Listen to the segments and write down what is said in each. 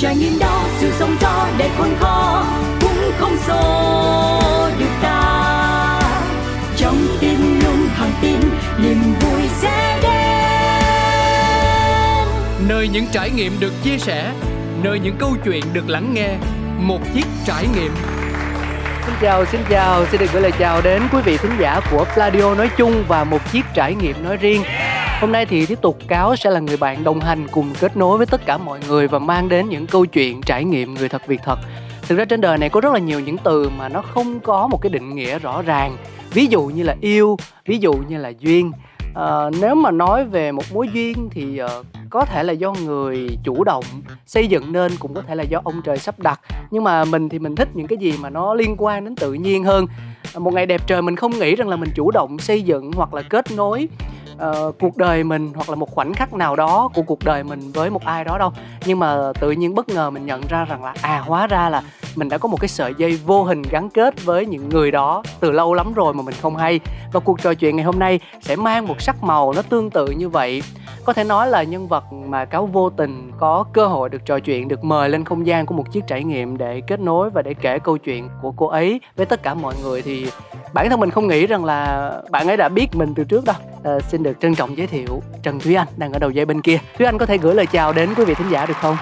trải nghiệm đó sự sống gió để khôn khó cũng không xô được ta. Trong tim luôn thẳng tin niềm vui sẽ đến. Nơi những trải nghiệm được chia sẻ nơi những câu chuyện được lắng nghe một chiếc trải nghiệm. Xin chào, xin chào, xin được gửi lời chào đến quý vị thính giả của Pladio nói chung và một chiếc trải nghiệm nói riêng. Hôm nay thì tiếp tục Cáo sẽ là người bạn đồng hành cùng kết nối với tất cả mọi người và mang đến những câu chuyện trải nghiệm người thật việc thật. Thực ra trên đời này có rất là nhiều những từ mà nó không có một cái định nghĩa rõ ràng. Ví dụ như là yêu, ví dụ như là duyên. À, nếu mà nói về một mối duyên thì uh, có thể là do người chủ động xây dựng nên cũng có thể là do ông trời sắp đặt nhưng mà mình thì mình thích những cái gì mà nó liên quan đến tự nhiên hơn một ngày đẹp trời mình không nghĩ rằng là mình chủ động xây dựng hoặc là kết nối uh, cuộc đời mình hoặc là một khoảnh khắc nào đó của cuộc đời mình với một ai đó đâu. Nhưng mà tự nhiên bất ngờ mình nhận ra rằng là à hóa ra là mình đã có một cái sợi dây vô hình gắn kết với những người đó từ lâu lắm rồi mà mình không hay. Và cuộc trò chuyện ngày hôm nay sẽ mang một sắc màu nó tương tự như vậy. Có thể nói là nhân vật mà cáo vô tình có cơ hội được trò chuyện được mời lên không gian của một chiếc trải nghiệm để kết nối và để kể câu chuyện của cô ấy với tất cả mọi người thì bản thân mình không nghĩ rằng là bạn ấy đã biết mình từ trước đâu. À, xin được trân trọng giới thiệu trần thúy anh đang ở đầu dây bên kia. Thúy anh có thể gửi lời chào đến quý vị thính giả được không?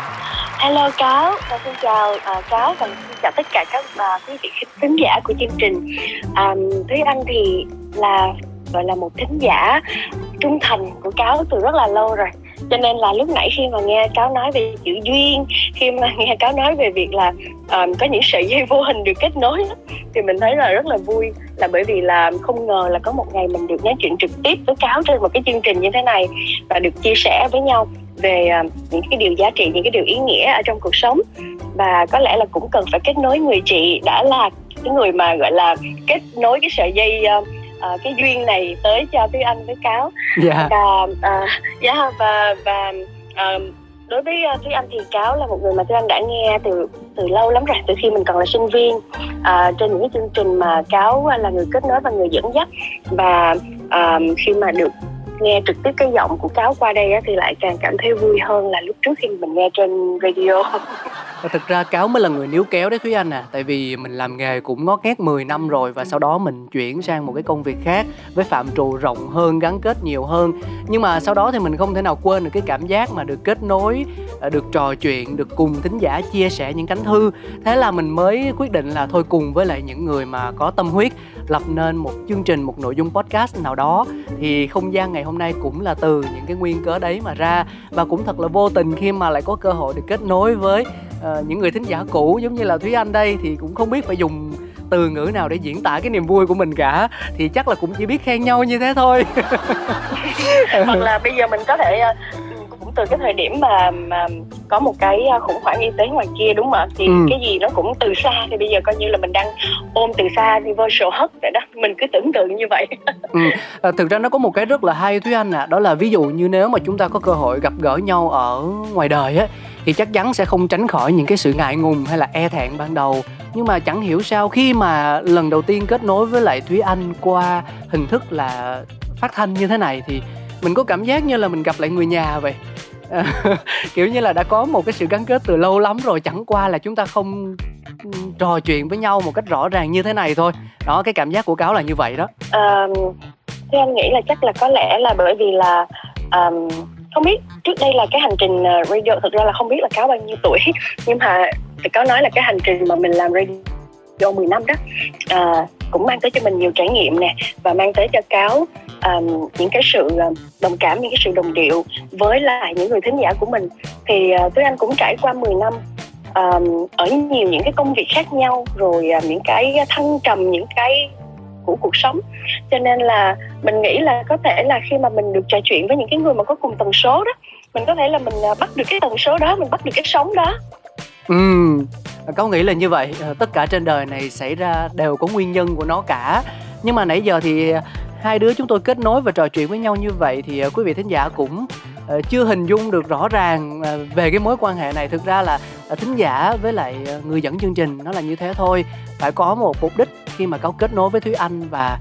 Hello cáo, và xin chào à, uh, cáo và xin chào tất cả các uh, quý vị khán giả của chương trình. Um, Thúy Anh thì là gọi là một thính giả trung thành của cáo từ rất là lâu rồi. Cho nên là lúc nãy khi mà nghe cáo nói về chữ duyên khi mà nghe cáo nói về việc là um, có những sợi dây vô hình được kết nối thì mình thấy là rất là vui. Là bởi vì là không ngờ là có một ngày mình được nói chuyện trực tiếp với cáo trên một cái chương trình như thế này và được chia sẻ với nhau về uh, những cái điều giá trị những cái điều ý nghĩa ở trong cuộc sống. Và có lẽ là cũng cần phải kết nối người chị đã là cái người mà gọi là kết nối cái sợi dây uh, cái duyên này tới cho Thúy Anh với Cáo. Yeah. và uh, yeah, và và uh, đối với uh, Thúy Anh thì Cáo là một người mà Thúy Anh đã nghe từ từ lâu lắm rồi từ khi mình còn là sinh viên. Uh, trên những cái chương trình mà Cáo ờ, là người kết nối và người dẫn dắt và uh, khi mà được nghe trực tiếp cái giọng của cáo qua đây á, thì lại càng cảm thấy vui hơn là lúc trước khi mình nghe trên radio và thực ra cáo mới là người níu kéo đấy thúy anh à. Tại vì mình làm nghề cũng ngót nghét 10 năm rồi và sau đó mình chuyển sang một cái công việc khác với phạm trù rộng hơn, gắn kết nhiều hơn. Nhưng mà sau đó thì mình không thể nào quên được cái cảm giác mà được kết nối à, được trò chuyện, được cùng thính giả chia sẻ những cánh thư. Thế là mình mới quyết định là thôi cùng với lại những người mà có tâm huyết lập nên một chương trình, một nội dung podcast nào đó. Thì không gian ngày hôm nay cũng là từ những cái nguyên cớ đấy mà ra. Và cũng thật là vô tình khi mà lại có cơ hội được kết nối với Ờ, những người thính giả cũ giống như là thúy anh đây thì cũng không biết phải dùng từ ngữ nào để diễn tả cái niềm vui của mình cả. Thì chắc là cũng chỉ biết khen nhau như thế thôi. Hoặc là bây giờ mình có thể ờ, từ cái thời điểm mà mà có một cái ờ, khủng hoảng y tế ngoài kia đúng không ạ? Thì ừ. cái gì nó cũng từ xa thì bây giờ coi như là mình đang ôm từ xa virtual hug vậy đó. Mình cứ tưởng tượng như vậy. Ừ. à, thực ra nó có một cái rất là hay thúy anh ạ. À, đó là ví dụ như nếu mà chúng ta có cơ hội gặp gỡ nhau ở ngoài đời á thì chắc chắn sẽ không tránh khỏi những cái sự ngại ngùng hay là e thẹn ban đầu. Nhưng mà chẳng hiểu sao khi mà lần đầu tiên kết nối với lại thúy anh qua hình thức là phát thanh như thế này thì mình có cảm giác như là mình gặp lại người nhà vậy kiểu như là đã có một cái sự gắn kết từ lâu lắm rồi chẳng qua là chúng ta không ừ, trò chuyện với nhau một cách rõ ràng như thế này thôi. Đó cái cảm giác của cáo là như vậy đó. Um, thì anh nghĩ là chắc là có lẽ là bởi vì là um, không biết trước đây là cái hành trình ờ, radio thực ra là không biết là cáo bao nhiêu tuổi. Nhưng mà cáo nói là cái hành trình mà mình làm radio 10 năm đó à, cũng mang tới cho mình nhiều trải nghiệm nè và mang tới cho cáo um, những cái sự um, đồng cảm những cái sự đồng điệu với lại những người thính giả của mình. Thì uh, Tuấn Anh cũng trải qua 10 năm um, ở nhiều những cái công việc khác nhau rồi uh, những cái thăng trầm những cái của cuộc sống. Cho nên là mình nghĩ là có thể là khi mà mình được trò chuyện với những cái người mà có cùng tần số đó mình có thể là mình uh, bắt được cái tần số đó mình bắt được cái sóng đó. Ừ có nghĩ là như vậy. Ờ, tất cả trên đời này xảy ra đều có nguyên nhân của nó cả. Nhưng mà nãy giờ thì hai đứa chúng tôi kết nối và trò chuyện với nhau như vậy thì ờ, quý vị thính giả cũng ờ, chưa hình dung được rõ ràng ờ, về cái mối quan hệ này. Thực ra là thính giả với lại người dẫn chương trình nó là như thế thôi. Phải có một mục đích khi mà có kết nối với thúy anh và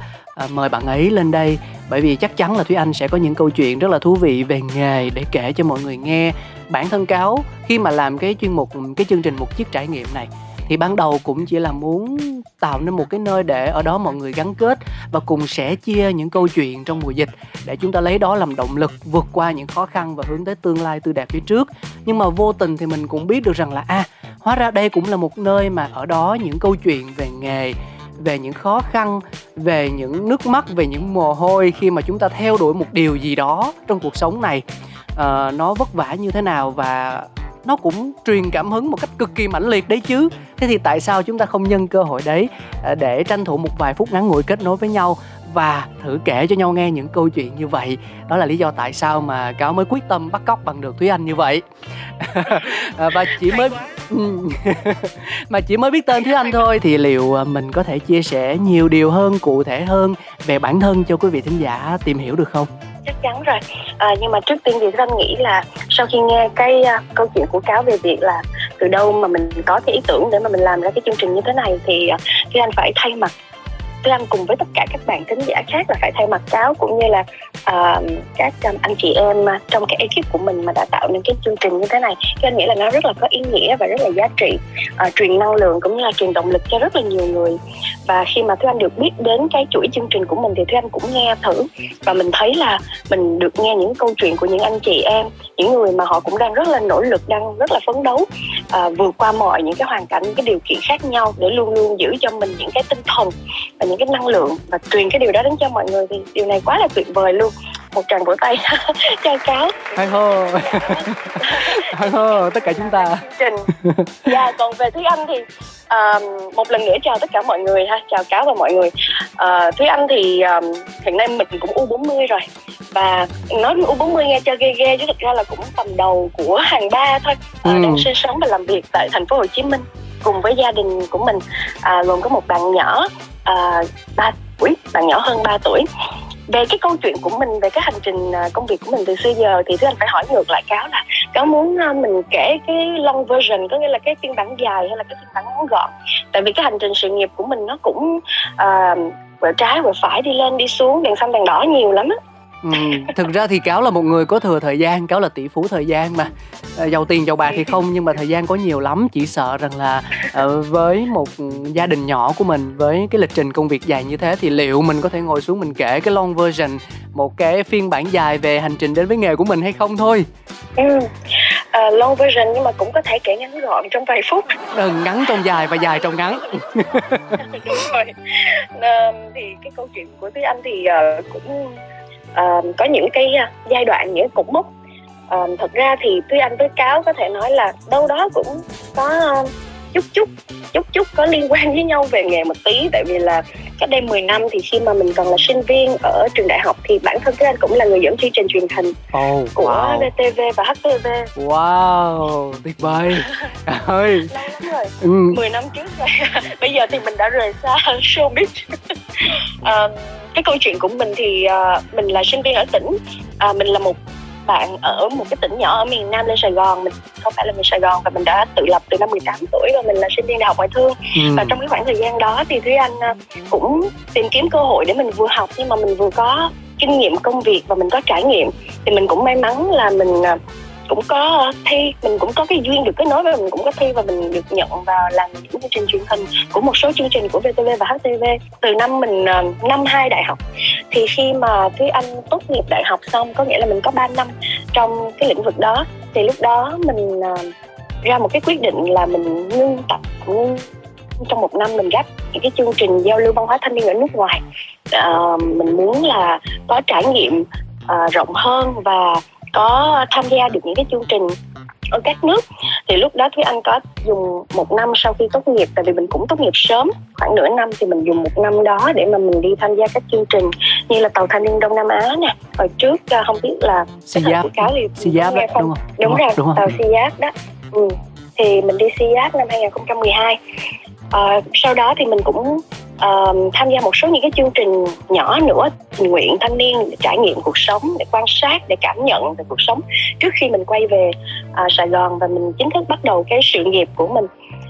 mời bạn ấy lên đây. Bởi vì chắc chắn là thúy anh sẽ có những câu chuyện rất là thú vị về nghề để kể cho mọi người nghe. Bản thân cáo, khi mà làm cái chuyên mục, cái chương trình một chiếc trải nghiệm này thì ban đầu cũng chỉ là muốn tạo nên một cái nơi để ở đó mọi người gắn kết và cùng sẻ chia những câu chuyện trong mùa dịch để chúng ta lấy đó làm động lực vượt qua những khó khăn và hướng tới tương lai tươi đẹp phía trước. Nhưng mà vô tình thì mình cũng biết được rằng là à hóa ra đây cũng là một nơi mà ở đó những câu chuyện về nghề về những khó khăn về những nước mắt về những mồ hôi khi mà chúng ta theo đuổi một điều gì đó trong cuộc sống này. Uh, nó vất vả như thế nào và nó cũng truyền cảm hứng một cách cực kỳ mãnh liệt đấy chứ. Thế thì tại sao chúng ta không nhân cơ hội đấy à, để tranh thủ một vài phút ngắn ngủi kết nối với nhau và thử kể cho nhau nghe những câu chuyện như vậy? Đó là lý do tại sao mà cáo mới quyết tâm bắt cóc bằng được thúy anh như vậy. À, và chỉ mới mà chỉ mới biết tên thúy anh thôi thì liệu à, mình có thể chia sẻ nhiều điều hơn cụ thể hơn về bản thân cho quý vị thính giả tìm hiểu được không chắc chắn rồi. À, nhưng mà trước tiên thì anh nghĩ là sau khi nghe cái uh, câu chuyện của cáo về việc là từ đâu mà mình có cái ý tưởng để mà mình làm ra cái chương trình như thế này thì uh, thì anh phải thay mặt Thưa anh cùng với tất cả các bạn thính giả khác là phải thay mặt cáo cũng như là uh, các um, anh chị em ờ, trong cái ekip của mình mà đã tạo nên cái chương trình như thế này. Cho anh nghĩ là nó rất là có ý nghĩa và rất là giá trị uh, truyền năng lượng cũng như là truyền động lực cho rất là nhiều người. Và khi mà Thúy Anh được biết đến cái chuỗi chương trình của mình thì Thúy Anh cũng nghe thử và mình thấy là mình được nghe những câu chuyện của những anh chị em những người mà họ cũng đang rất là nỗ lực đang rất là phấn đấu uh, vượt qua mọi những cái hoàn cảnh những cái điều kiện khác nhau để luôn luôn giữ cho mình những cái tinh thần và những cái năng lượng và truyền cái điều đó đến cho mọi người thì điều này quá là tuyệt vời luôn. Một tràng vỗ tay cho cáo. Hay hô hay hô tất cả chúng ta. Trình. Dạ còn về thúy anh thì uh, một lần nữa chào tất cả mọi người ha. Chào cáo và mọi người. Uh, thúy anh thì um, hiện nay mình cũng u 40 rồi. Và nói u 40 nghe cho ghê ghê chứ thực ra là cũng tầm đầu của hàng ba thôi. Uh, ừ. đang sinh sống và làm việc tại thành phố Hồ Chí Minh cùng với gia đình của mình. Uh, gồm có một bạn nhỏ À, ba uh, tuổi bạn nhỏ hơn 3 tuổi. Về cái câu chuyện của mình về cái hành trình à, công việc của mình từ xưa giờ thì thứ anh phải hỏi ngược lại cáo là cáo muốn à, mình kể cái long version có nghĩa là cái phiên bản dài hay là cái phiên bản ngắn gọn. Tại vì cái hành trình sự nghiệp của mình nó cũng uh, quẹo trái quẹo phải đi lên đi xuống đèn xanh đèn đỏ nhiều lắm á. Ừ, thực ra thì cáo là một người có thừa thời gian cáo là tỷ phú thời gian mà. À, giàu tiền giàu bạc thì không nhưng mà thời gian có nhiều lắm chỉ sợ rằng là uh, với một gia đình nhỏ của mình với cái lịch trình công việc dài như thế thì liệu mình có thể ngồi xuống mình kể cái long version một cái phiên bản dài về hành trình đến với nghề của mình hay không thôi? Ừ. uh, long version nhưng mà cũng có thể kể ngắn gọn trong vài phút. Ừ, ngắn trong dài và dài trong ngắn. Đúng rồi. Uh, thì cái câu chuyện của Thúy Anh thì uh, cũng uh, có những cái uh, giai đoạn những cục mốc. Uh, thật ra thì tuy anh với cáo có thể nói là đâu đó cũng có uh, chút chút chút chút có liên quan với nhau về nghề một tí tại vì là cách đây 10 năm thì khi mà mình còn là sinh viên ở trường đại học thì bản thân các anh cũng là người dẫn chương trình truyền hình oh, của wow. VTV và HTV. Wow, tuyệt vời. ơi. Lâu lắm rồi. Ừ. 10 năm trước rồi. Bây giờ thì mình đã rời xa showbiz. um, cái câu chuyện của mình thì uh, mình là sinh viên ở tỉnh uh, mình là một bạn ở một cái tỉnh nhỏ ở miền Nam lên Sài Gòn mình không phải là người Sài Gòn và mình đã tự lập từ năm 18 tuổi và mình là sinh viên đại học ngoại thương ừ. và trong cái khoảng thời gian đó thì Thúy Anh cũng tìm kiếm cơ hội để mình vừa học nhưng mà mình vừa có kinh nghiệm công việc và mình có trải nghiệm thì mình cũng may mắn là mình cũng có thi mình cũng có cái duyên được kết nối với mình cũng có thi và mình được nhận vào làm những chương trình truyền hình của một số chương trình của VTV và HTV từ năm mình ờ, năm hai đại học thì khi mà Thúy Anh tốt nghiệp đại học xong có nghĩa là mình có 3 năm trong cái lĩnh vực đó thì lúc đó mình ờ, ra một cái quyết định là mình ngưng tập ngưng trong một năm mình gác những cái chương trình giao lưu văn hóa thanh niên ở nước ngoài. À, mình muốn là có trải nghiệm à, rộng hơn và có tham gia được những cái chương trình ở các nước. Thì lúc đó Thúy Anh có dùng một năm sau khi tốt nghiệp tại vì mình cũng tốt nghiệp sớm khoảng nửa năm thì mình dùng một năm đó để mà mình đi tham gia các chương trình như là tàu thanh niên Đông Nam Á nè. Hồi trước à, không biết là si giáp. cáo thì si giáp nghe không? đúng không? đúng, rồi đúng tàu si giáp đó. Ừ. thì mình đi si giáp năm 2012 à, sau đó thì mình cũng uh, tham gia một số những cái chương trình nhỏ nữa tình nguyện thanh niên để trải nghiệm cuộc sống để quan sát để cảm nhận về cuộc sống trước khi mình quay về uh, Sài Gòn và mình chính thức bắt đầu cái sự nghiệp của mình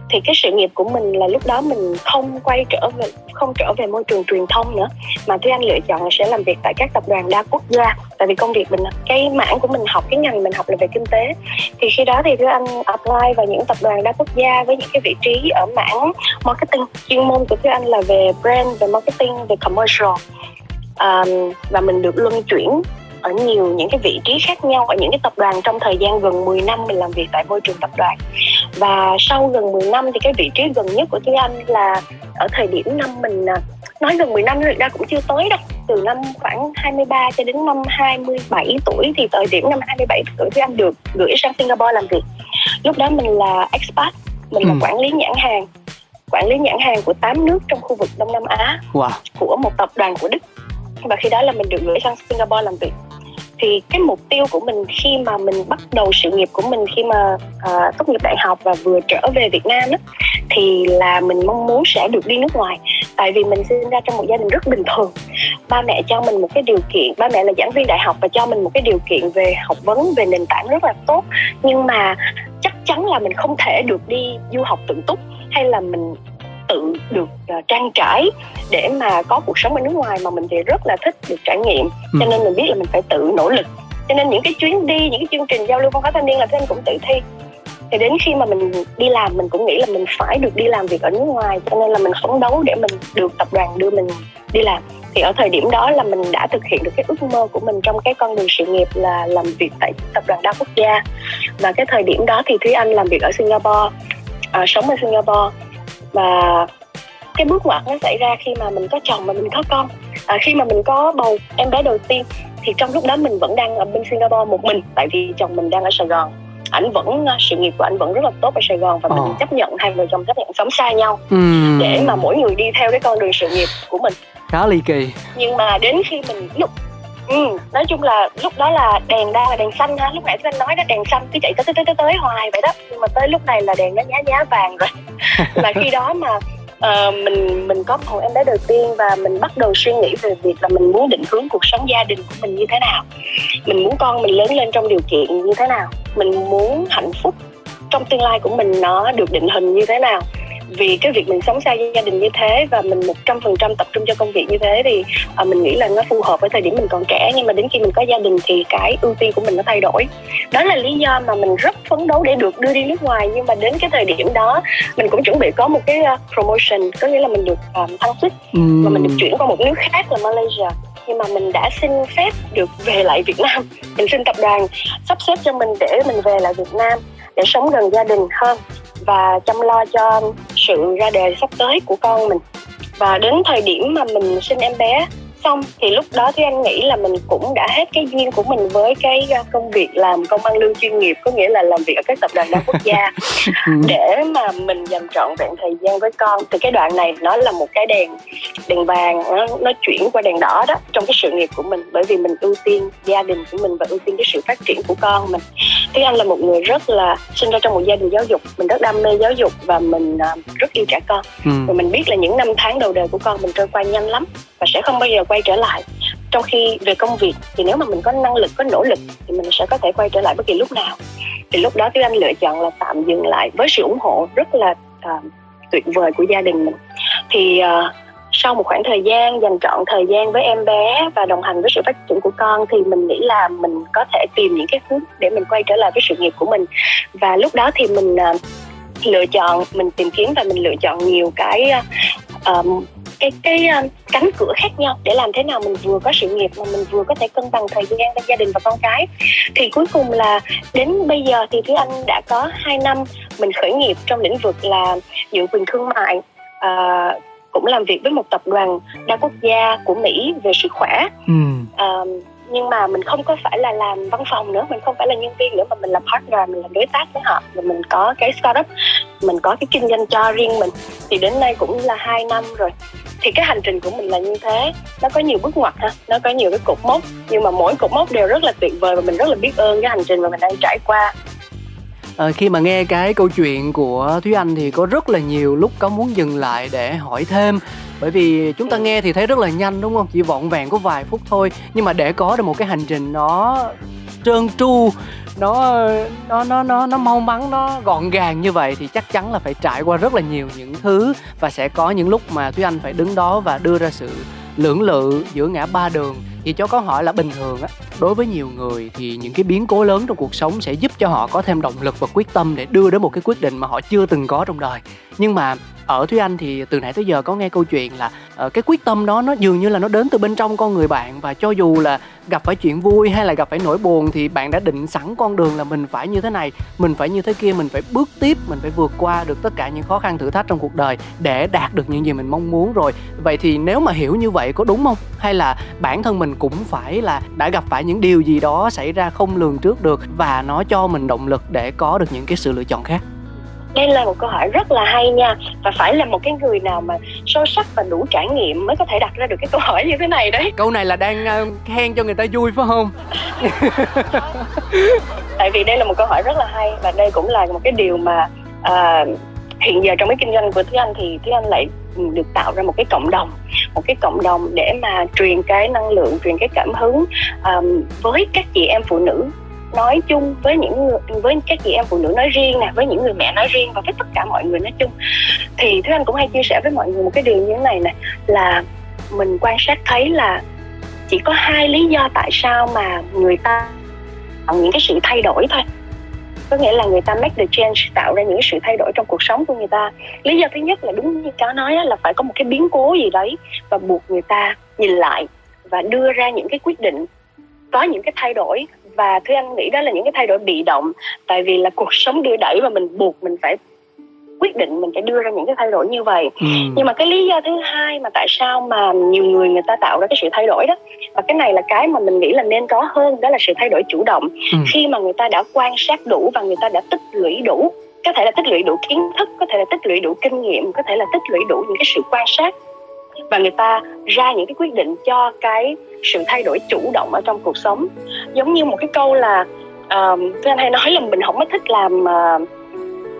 thì cái sự nghiệp của mình là lúc đó mình không quay trở về không trở về môi trường truyền thông nữa. Mà Thúy Anh lựa chọn là sẽ làm việc tại các tập đoàn đa quốc gia. Tại vì công việc mình cái mảng của mình học cái ngành mình học là về kinh tế. Thì khi đó thì Thúy Anh apply vào những tập đoàn đa quốc gia với những cái vị trí ở mảng marketing. Chuyên môn của Thúy Anh là về brand về marketing về commercial. Um, và mình được luân chuyển ở nhiều những cái vị trí khác nhau ở những cái tập đoàn trong thời gian gần 10 năm mình làm việc tại môi trường tập đoàn. Và sau gần 10 năm thì cái vị trí gần nhất của Thúy Anh là ở thời điểm năm mình à, nói gần 10 năm thực ra cũng chưa tới đâu. Từ năm khoảng 23 cho đến năm 27 tuổi thì thời điểm năm 27 tuổi Thúy Anh được gửi sang Singapore làm việc. Lúc đó mình là expat mình ừ. là quản lý nhãn hàng quản lý nhãn hàng của 8 nước trong khu vực Đông Nam Á wow. của một tập đoàn của Đức. Và khi đó là mình được gửi sang Singapore làm việc thì cái mục tiêu của mình khi mà mình bắt đầu sự nghiệp của mình khi mà uh, tốt nghiệp đại học và vừa trở về Việt Nam đó thì là mình mong muốn sẽ được đi nước ngoài. Tại vì mình sinh ra trong một gia đình rất bình thường. Ba mẹ cho mình một cái điều kiện ba mẹ là giảng viên đại học và cho mình một cái điều kiện về học vấn về nền tảng rất là tốt. Nhưng mà chắc chắn là mình không thể được đi du học tự túc hay là mình tự được uh, trang trải để mà có cuộc sống ở nước ngoài mà mình thì rất là thích được trải nghiệm. Ừ. cho nên mình biết là mình phải tự nỗ lực. Cho nên những cái chuyến đi những cái chương trình giao lưu văn hóa thanh niên là anh cũng tự thi. Thì đến khi mà mình đi làm mình cũng nghĩ là mình phải được đi làm việc ở nước ngoài cho nên là mình phấn đấu để mình được tập đoàn đưa mình đi làm. Thì ở thời điểm đó là mình đã thực hiện được cái ước mơ của mình trong cái con đường sự nghiệp là làm việc tại tập đoàn đa quốc gia. Và cái thời điểm đó thì thúy anh làm việc ở singapore à, sống ở singapore và cái bước ngoặt nó xảy ra khi mà mình có chồng và mình có con à, khi mà mình có bầu em bé đầu tiên thì trong lúc đó mình vẫn đang ở bên Singapore một mình tại vì chồng mình đang ở Sài Gòn ảnh vẫn à, sự nghiệp của anh vẫn rất là tốt ở Sài Gòn và mình ờ. chấp nhận hai vợ chồng chấp nhận sống xa nhau uhm. để mà mỗi người đi theo cái con đường sự nghiệp của mình khá ly kỳ nhưng mà đến khi mình lúc ừ nói chung là lúc đó là đèn đang là đèn xanh ha. Lúc nãy anh nói đó đèn xanh cứ chạy tới tới tới tới, tới hoài vậy đó. Nhưng mà tới lúc này là đèn nó nhá nhá vàng rồi. Là khi đó mà uh, mình mình có bầu em bé đầu tiên và mình bắt đầu suy nghĩ về việc là mình muốn định hướng cuộc sống gia đình của mình như thế nào. Mình muốn con mình lớn lên trong điều kiện như thế nào. Mình muốn hạnh phúc trong tương lai của mình nó được định hình như thế nào vì cái việc mình sống xa gia đình như thế và mình một trăm phần trăm tập trung cho công việc như thế thì à, mình nghĩ là nó phù hợp với thời điểm mình còn trẻ. Nhưng mà đến khi mình có gia đình thì cái ưu tiên của mình nó thay đổi. Đó là lý do mà mình rất phấn đấu để được đưa đi nước ngoài. Nhưng mà đến cái thời điểm đó mình cũng chuẩn bị có một cái uh, promotion. Có nghĩa là mình được um, thăng chức ừ. mà mình được chuyển qua một nước khác là Malaysia. Nhưng mà mình đã xin phép được về lại Việt Nam. Mình xin tập đoàn sắp xếp cho mình để mình về lại Việt Nam để sống gần gia đình hơn và chăm lo cho sự ra đời sắp tới của con mình. Và đến thời điểm mà mình sinh em bé xong thì lúc đó thì anh nghĩ là mình cũng đã hết cái duyên của mình với cái ờ, công việc làm công ăn lương chuyên nghiệp có nghĩa là làm việc ở các tập đoàn đa quốc gia. Ừ. để mà mình dành trọn vẹn thời gian với con thì cái đoạn này nó là một cái đèn đèn vàng nó, nó chuyển qua đèn đỏ đó trong cái sự nghiệp của mình. Bởi vì mình ưu tiên gia đình của mình và ưu tiên cái sự phát triển của con mình. Thì anh là một người rất là sinh ra trong một gia đình giáo dục. Mình rất đam mê giáo dục và mình uh, rất yêu trẻ con. Ừ. và mình biết là những năm tháng đầu đời của con mình trôi qua nhanh lắm và sẽ không bao giờ quay trở lại. Trong khi về công việc thì nếu mà mình có năng lực có nỗ lực thì mình sẽ có thể quay trở lại bất kỳ lúc nào. Thì lúc đó tiếng anh lựa chọn là tạm dừng lại với sự ủng hộ rất là uh, tuyệt vời của gia đình mình. Thì uh, sau một khoảng thời gian dành trọn thời gian với em bé và đồng hành với sự phát triển của con thì mình nghĩ là mình có thể tìm những cái hướng để mình quay trở lại với sự nghiệp của mình. Và lúc đó thì mình uh, lựa chọn mình tìm kiếm và mình lựa chọn nhiều cái uh, cái cái uh, cánh cửa khác nhau để làm thế nào mình vừa có sự nghiệp mà mình vừa có thể cân bằng thời gian với gia đình và con cái thì cuối cùng là đến bây giờ thì Thúy Anh đã có 2 năm mình khởi nghiệp trong lĩnh vực là nhượng quyền thương mại uh, cũng làm việc với một tập đoàn đa quốc gia của Mỹ về sức khỏe ừ. uh, nhưng mà mình không có phải là làm văn phòng nữa mình không phải là nhân viên nữa mà mình là partner mình là đối tác với họ. Và mình có cái startup mình có cái kinh doanh cho riêng mình. Thì đến nay cũng là hai năm rồi. Thì cái hành trình của mình là như thế. Nó có nhiều bước ngoặt ha nó có nhiều cái cột mốc. Nhưng mà mỗi cột mốc đều rất là tuyệt vời và mình rất là biết ơn cái hành trình mà mình đang trải qua. À, khi mà nghe cái câu chuyện của thúy anh thì có rất là nhiều lúc có muốn dừng lại để hỏi thêm bởi vì chúng ta nghe thì thấy rất là nhanh đúng không? Chỉ vọn vẹn có vài phút thôi. Nhưng mà để có được một cái hành trình nó trơn tru nó nó nó nó nó mau mắn nó gọn gàng như vậy thì chắc chắn là phải trải qua rất là nhiều những thứ. Và sẽ có những lúc mà thúy anh phải đứng đó và đưa ra sự lưỡng lự giữa ngã ba đường. Thì cho có hỏi là bình thường á đối với nhiều người thì những cái biến cố lớn trong cuộc sống sẽ giúp cho họ có thêm động lực và quyết tâm để đưa đến một cái quyết định mà họ chưa từng có trong đời. Nhưng mà ở thúy anh thì từ nãy tới giờ có nghe câu chuyện là uh, cái quyết tâm đó nó dường như là nó đến từ bên trong con người bạn và cho dù là gặp phải chuyện vui hay là gặp phải nỗi buồn thì bạn đã định sẵn con đường là mình phải như thế này mình phải như thế kia mình phải bước tiếp mình phải vượt qua được tất cả những khó khăn thử thách trong cuộc đời để đạt được những gì mình mong muốn rồi. Vậy thì nếu mà hiểu như vậy có đúng không? Hay là bản thân mình cũng phải là đã gặp phải những điều gì đó xảy ra không lường trước được và nó cho mình động lực để có được những cái sự lựa chọn khác? Đây là một câu hỏi rất là hay nha. Và phải là một cái người nào mà sâu sắc và đủ trải nghiệm mới có thể đặt ra được cái câu hỏi như thế này đấy. Câu này là đang uh, khen cho người ta vui phải không? Tại vì đây là một câu hỏi rất là hay và đây cũng là một cái điều mà uh, hiện giờ trong cái kinh doanh của Thúy Anh thì Thúy Anh lại được tạo ra một cái cộng đồng một cái cộng đồng để mà truyền cái năng lượng truyền cái cảm hứng um, với các chị em phụ nữ nói chung với những người, với các chị em phụ nữ nói riêng nè với những người mẹ nói riêng và với tất cả mọi người nói chung. Thì thúy anh cũng hay chia sẻ với mọi người một cái điều như thế này nè là mình quan sát thấy là chỉ có hai lý do tại sao mà người ta tạo những cái sự thay đổi thôi. Có nghĩa là người ta make the change tạo ra những sự thay đổi trong cuộc sống của người ta. Lý do thứ nhất là đúng như cáo nói là phải có một cái biến cố gì đấy và buộc người ta nhìn lại và đưa ra những cái quyết định có những cái thay đổi và thưa anh nghĩ đó là những cái thay đổi bị động tại vì là cuộc sống đưa đẩy và mình buộc mình phải quyết định mình phải đưa ra những cái thay đổi như vậy ừ. nhưng mà cái lý do thứ hai mà tại sao mà nhiều người người ta tạo ra cái sự thay đổi đó và cái này là cái mà mình nghĩ là nên có hơn đó là sự thay đổi chủ động ừ. khi mà người ta đã quan sát đủ và người ta đã tích lũy đủ có thể là tích lũy đủ kiến thức có thể là tích lũy đủ kinh nghiệm có thể là tích lũy đủ những cái sự quan sát và người ta ra những cái quyết định cho cái sự thay đổi chủ động ở trong cuộc sống. Giống như một cái câu là uh, anh hay nói là mình không có thích làm uh,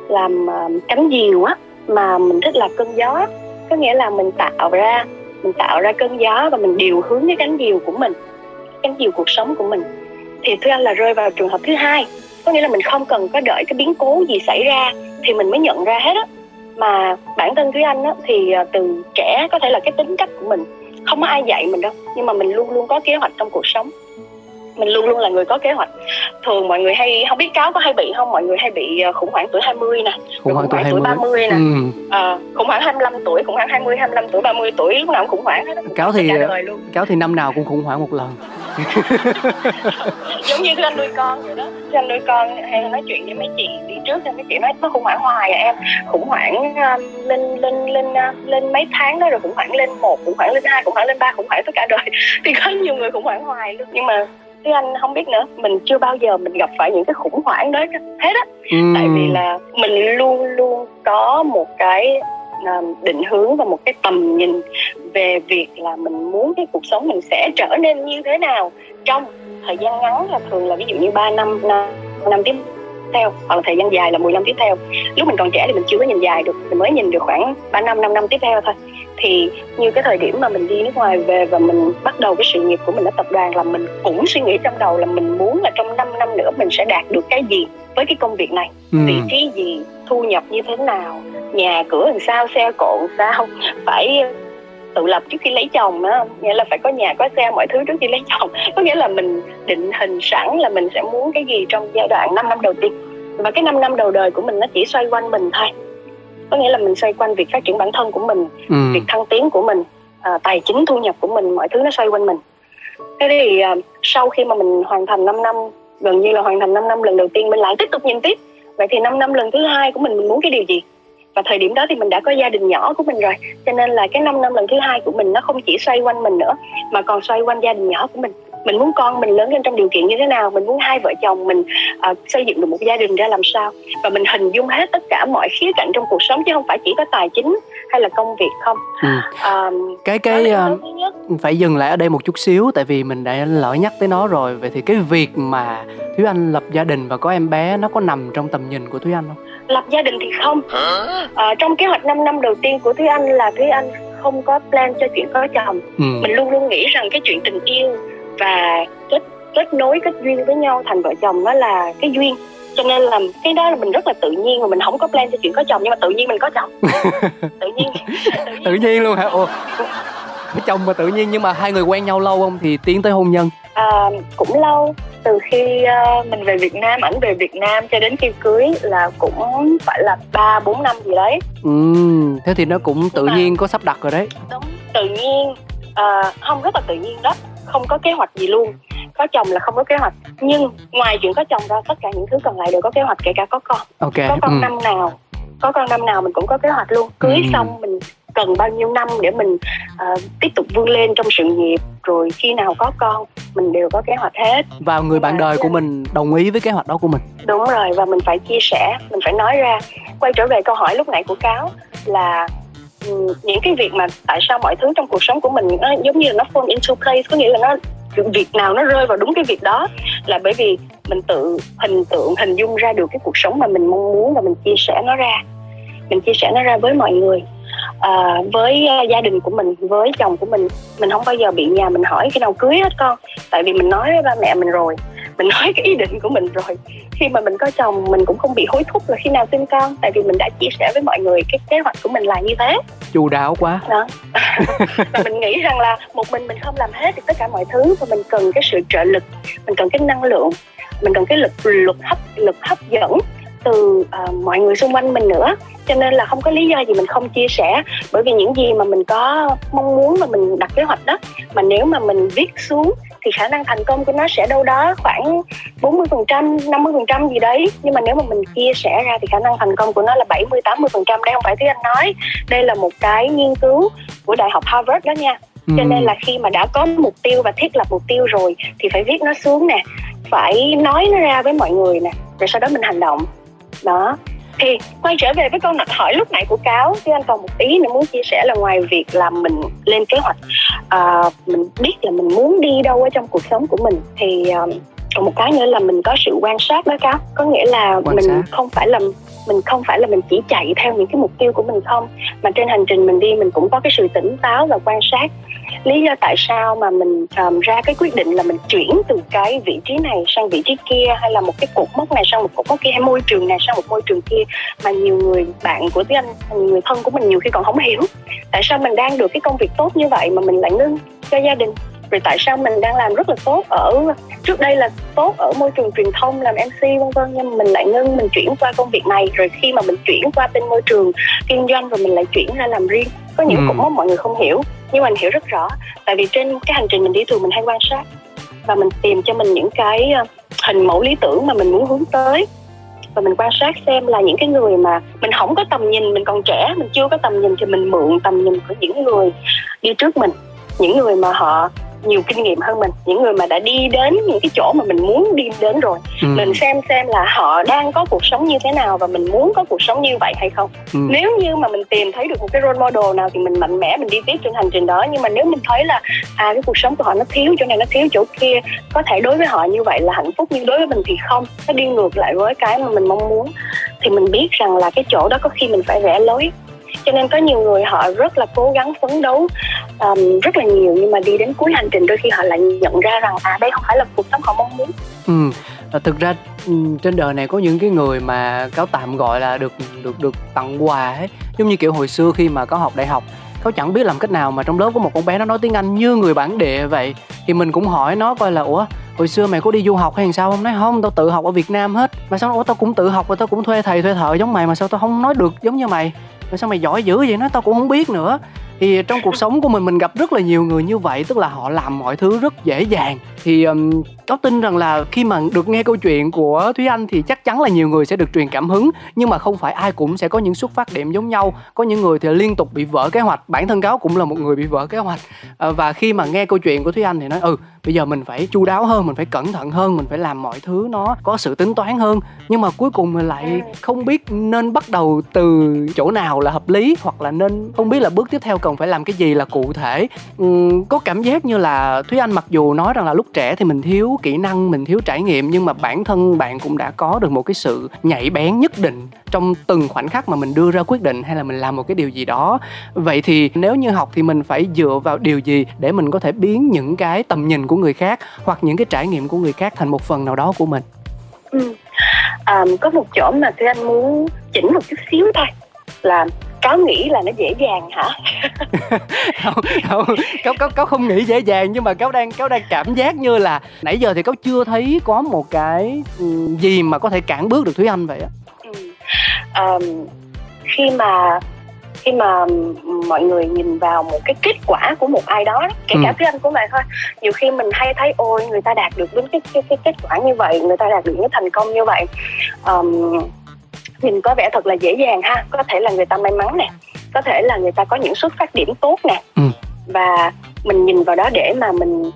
làm uh, cánh diều á mà mình thích làm cơn gió có nghĩa là mình tạo ra mình tạo ra cơn gió và mình điều hướng cái cánh diều của mình cánh diều cuộc sống của mình. Thì thưa anh là rơi vào trường hợp thứ hai có nghĩa là mình không cần có đợi cái biến cố gì xảy ra thì mình mới nhận ra hết á. Mà bản thân thúy anh á, thì ờ, từ trẻ có thể là cái tính cách của mình không có ai dạy mình đâu nhưng mà mình luôn luôn có kế hoạch trong cuộc sống. Mình luôn luôn là người có kế hoạch. Thường mọi người hay không biết cáo có hay bị không mọi người hay bị à, khủng hoảng tuổi 20 nè khủng hoảng tuổi, tuổi 30 nè. Ừ. à, khủng hoảng 25 tuổi khủng hoảng 20 25 tuổi 30 tuổi lúc nào cũng khủng hoảng hết cáo thì cáo thì năm nào cũng khủng hoảng một lần giống như anh nuôi con vậy đó. Anh nuôi con hay nói chuyện với mấy chị đi trước thì mấy chị nói nó khủng hoảng hoài à em. Khủng hoảng uh, lên lên lên uh, lên mấy tháng đó rồi khủng hoảng lên một khủng hoảng lên hai khủng hoảng lên ba khủng hoảng tất cả đời. Thì có nhiều người khủng hoảng hoài luôn. Nhưng mà chứ anh không biết nữa mình chưa bao giờ mình gặp phải những cái khủng hoảng đó hết á. Ừ. tại vì là mình luôn luôn có một cái À, định hướng và một cái tầm nhìn về việc là mình muốn cái cuộc sống mình sẽ trở nên như thế nào trong thời gian ngắn là thường là ví dụ như 3 năm năm, năm tiếp theo hoặc là thời gian dài là 10 năm tiếp theo. Lúc mình còn trẻ thì mình chưa có nhìn dài được mình mới nhìn được khoảng 3 năm 5 năm tiếp theo thôi. Thì như cái thời điểm mà mình đi nước ngoài về và mình bắt đầu cái sự nghiệp của mình ở tập đoàn là mình cũng suy nghĩ trong đầu là mình muốn là trong 5 năm nữa mình sẽ đạt được cái gì với cái công việc này. Ừ. vị trí gì thu nhập như thế nào nhà cửa làm sao xe cộ làm sao phải tự lập trước khi lấy chồng đó nghĩa là phải có nhà có xe mọi thứ trước khi lấy chồng. Có nghĩa là mình định hình sẵn là mình sẽ muốn cái gì trong giai đoạn 5 năm đầu tiên. Và cái 5 năm đầu đời của mình nó chỉ xoay quanh mình thôi. Có nghĩa là mình xoay quanh việc phát triển bản thân của mình ừ. việc thăng tiến của mình à, tài chính thu nhập của mình mọi thứ nó xoay quanh mình. Thế thì à, sau khi mà mình hoàn thành 5 năm gần như là hoàn thành 5 năm lần đầu tiên mình lại tiếp tục nhìn tiếp. Vậy thì 5 năm lần thứ hai của mình mình muốn cái điều gì và thời điểm đó thì mình đã có gia đình nhỏ của mình rồi. Cho nên là cái 5 năm lần thứ hai của mình nó không chỉ xoay quanh mình nữa mà còn xoay quanh gia đình nhỏ của mình. Mình muốn con mình lớn lên trong điều kiện như thế nào mình muốn hai vợ chồng mình uh, xây dựng được một gia đình ra làm sao. Và mình hình dung hết tất cả mọi khía cạnh trong cuộc sống chứ không phải chỉ có tài chính hay là công việc không. Ừ. uh, cái cái uh, phải dừng lại ở đây một chút xíu tại vì mình đã lỡ nhắc tới nó rồi. Vậy thì cái việc mà thúy anh lập gia đình và có em bé nó có nằm trong tầm nhìn của thúy anh không lập gia đình thì không. À, trong kế hoạch 5 năm đầu tiên của thúy anh là thúy anh không có plan cho chuyện có chồng. Ừ. mình luôn luôn nghĩ rằng cái chuyện tình yêu và kết kết nối kết duyên với nhau thành vợ chồng đó là cái duyên. Cho nên là cái đó là mình rất là tự nhiên mà mình không có plan cho chuyện có chồng nhưng mà tự nhiên mình có chồng. Tự nhiên. Tự nhiên, tự nhiên luôn hả? Ồ có chồng mà tự nhiên nhưng mà hai người quen nhau lâu không? Thì tiến tới hôn nhân à, cũng lâu từ khi uh, mình về Việt Nam ảnh về Việt Nam cho đến khi cưới là cũng phải là ba bốn năm gì đấy ừ thế thì nó cũng tự nhiên có sắp đặt rồi đấy đúng tự nhiên uh, không rất là tự nhiên đó không có kế hoạch gì luôn có chồng là không có kế hoạch nhưng ngoài chuyện có chồng ra tất cả những thứ còn lại đều có kế hoạch kể cả có con okay. có con ừ. năm nào có con năm nào mình cũng có kế hoạch luôn cưới ừ. xong mình cần bao nhiêu năm để mình uh, tiếp tục vươn lên trong sự nghiệp rồi khi nào có con mình đều có kế hoạch hết. Và người bạn đời của mình đồng ý với kế hoạch đó của mình. Đúng rồi và mình phải chia sẻ mình phải nói ra. Quay trở về câu hỏi lúc nãy của cáo là những cái việc mà tại sao mọi thứ trong cuộc sống của mình nó giống như là nó fall into place có nghĩa là nó việc nào nó rơi vào đúng cái việc đó là bởi vì mình tự hình tượng hình dung ra được cái cuộc sống mà mình mong muốn và mình chia sẻ nó ra. Mình chia sẻ nó ra với mọi người à, với uh, gia đình của mình với chồng của mình mình không bao giờ bị nhà mình hỏi khi nào cưới hết con. Tại vì mình nói với ba mẹ mình rồi mình nói cái ý định của mình rồi. Khi mà mình có chồng mình cũng không bị hối thúc là khi nào sinh con. Tại vì mình đã chia sẻ với mọi người cái kế hoạch của mình là như thế. Chu đáo quá. Đó. Và mình nghĩ rằng là một mình mình không làm hết được tất cả mọi thứ và mình cần cái sự trợ lực mình cần cái năng lượng mình cần cái lực lực hấp lực hấp dẫn từ uh, mọi người xung quanh mình nữa cho nên là không có lý do gì mình không chia sẻ bởi vì những gì mà mình có mong muốn và mình đặt kế hoạch đó mà nếu mà mình viết xuống thì khả năng thành công của nó sẽ đâu đó khoảng 40%, 50% gì đấy. Nhưng mà nếu mà mình chia sẻ ra thì khả năng thành công của nó là 70, 80%. Đây không phải thứ anh nói. Đây là một cái nghiên cứu của Đại học Harvard đó nha. Cho nên là khi mà đã có mục tiêu và thiết lập mục tiêu rồi thì phải viết nó xuống nè, phải nói nó ra với mọi người nè, rồi sau đó mình hành động. Đó, thì quay trở về với câu hỏi lúc nãy của cáo. Thì anh còn một ý nữa muốn chia sẻ là ngoài việc là mình lên kế hoạch uh, mình biết là mình muốn đi đâu ở trong cuộc sống của mình thì uh, còn một cái nữa là mình có sự quan sát đó cáo. Có nghĩa là quan mình sát. không phải là mình không phải là mình chỉ chạy theo những cái mục tiêu của mình không mà trên hành trình mình đi mình cũng có cái sự tỉnh táo và quan sát lý do tại sao mà mình um, ra cái quyết định là mình chuyển từ cái vị trí này sang vị trí kia hay là một cái cột mốc này sang một cột mốc kia hay môi trường này sang một môi trường kia mà nhiều người bạn của tiếng anh người thân của mình nhiều khi còn không hiểu. Tại sao mình đang được cái công việc tốt như vậy mà mình lại ngưng cho gia đình? Rồi tại sao mình đang làm rất là tốt ở trước đây là tốt ở môi trường truyền thông làm mc vân vân nhưng mình lại ngưng mình chuyển qua công việc này. Rồi khi mà mình chuyển qua bên môi trường kinh doanh rồi mình lại chuyển ra làm riêng. Có những ừ. mốc mọi người không hiểu nhưng mà mình hiểu rất rõ, tại vì trên cái hành trình mình đi thường mình hay quan sát và mình tìm cho mình những cái ờ, hình mẫu lý tưởng mà mình muốn hướng tới. Và mình quan sát xem là những cái người mà mình không có tầm nhìn, mình còn trẻ, mình chưa có tầm nhìn thì mình mượn tầm nhìn của những người đi trước mình. Những người mà họ nhiều kinh nghiệm hơn mình. Những người mà đã đi đến những cái chỗ mà mình muốn đi đến rồi ừ. mình xem xem là họ đang có cuộc sống như thế nào và mình muốn có cuộc sống như vậy hay không. Ừ. nếu như mà mình tìm thấy được một cái role model nào thì mình mạnh mẽ mình đi tiếp trên hành trình đó. Nhưng mà nếu mình thấy là à cái cuộc sống của họ nó thiếu chỗ này nó thiếu chỗ kia có thể đối với họ như vậy là hạnh phúc nhưng đối với mình thì không. Nó đi ngược lại với cái mà mình mong muốn. Thì mình biết rằng là cái chỗ đó có khi mình phải rẽ lối cho nên có nhiều người họ rất là cố gắng phấn đấu um, rất là nhiều nhưng mà đi đến cuối hành trình đôi khi họ lại nhận ra rằng à đây không phải là cuộc sống họ mong muốn. Ừ thực ra trên đời này có những cái người mà cáo tạm gọi là được được được tặng quà ấy giống như kiểu hồi xưa khi mà có học đại học cáo chẳng biết làm cách nào mà trong lớp có một con bé nó nói tiếng anh như người bản địa vậy. Thì mình cũng hỏi nó coi là ủa hồi xưa mày có đi du học hay sao? Không nói không tao tự học ở việt nam hết. Mà sao ủa tao cũng tự học và tao cũng thuê thầy thuê thợ giống mày mà sao tao không nói được giống như mày? Rồi sao mày giỏi dữ vậy? Nó tao cũng không biết nữa thì trong cuộc sống của mình mình gặp rất là nhiều người như vậy tức là họ làm mọi thứ rất dễ dàng. Thì um, có tin rằng là khi mà được nghe câu chuyện của thúy anh thì chắc chắn là nhiều người sẽ được truyền cảm hứng. Nhưng mà không phải ai cũng sẽ có những xuất phát điểm giống nhau. Có những người thì liên tục bị vỡ kế hoạch bản thân cáo cũng là một người bị vỡ kế hoạch. À, và khi mà nghe câu chuyện của thúy anh thì nói ừ bây giờ mình phải chu đáo hơn mình phải cẩn thận hơn mình phải làm mọi thứ nó có sự tính toán hơn. Nhưng mà cuối cùng mình lại không biết nên bắt đầu từ chỗ nào là hợp lý hoặc là nên không biết là bước tiếp theo cần phải làm cái gì là cụ thể uhm, có cảm giác như là thúy anh mặc dù nói rằng là lúc trẻ thì mình thiếu kỹ năng mình thiếu trải nghiệm nhưng mà bản thân bạn cũng đã có được một cái sự nhạy bén nhất định trong từng khoảnh khắc mà mình đưa ra quyết định hay là mình làm một cái điều gì đó vậy thì nếu như học thì mình phải dựa vào điều gì để mình có thể biến những cái tầm nhìn của người khác hoặc những cái trải nghiệm của người khác thành một phần nào đó của mình ừ. à, có một chỗ mà thúy anh muốn chỉnh một chút xíu thôi là cáo nghĩ là nó dễ dàng hả không không cáo cáo cáo không nghĩ dễ dàng nhưng mà cáo đang cáo đang cảm giác như là nãy giờ thì cáo chưa thấy có một cái gì mà có thể cản bước được thúy anh vậy á ừ. um, khi mà khi mà mọi người nhìn vào một cái kết quả của một ai đó kể cả ừ. anh cũng vậy thôi nhiều khi mình hay thấy ôi người ta đạt được đến cái, cái cái kết quả như vậy người ta đạt được những thành công như vậy um, nhìn có vẻ thật là dễ dàng ha có thể là người ta may mắn nè có thể là người ta có những xuất phát điểm tốt nè ừ. và mình nhìn vào đó để mà mình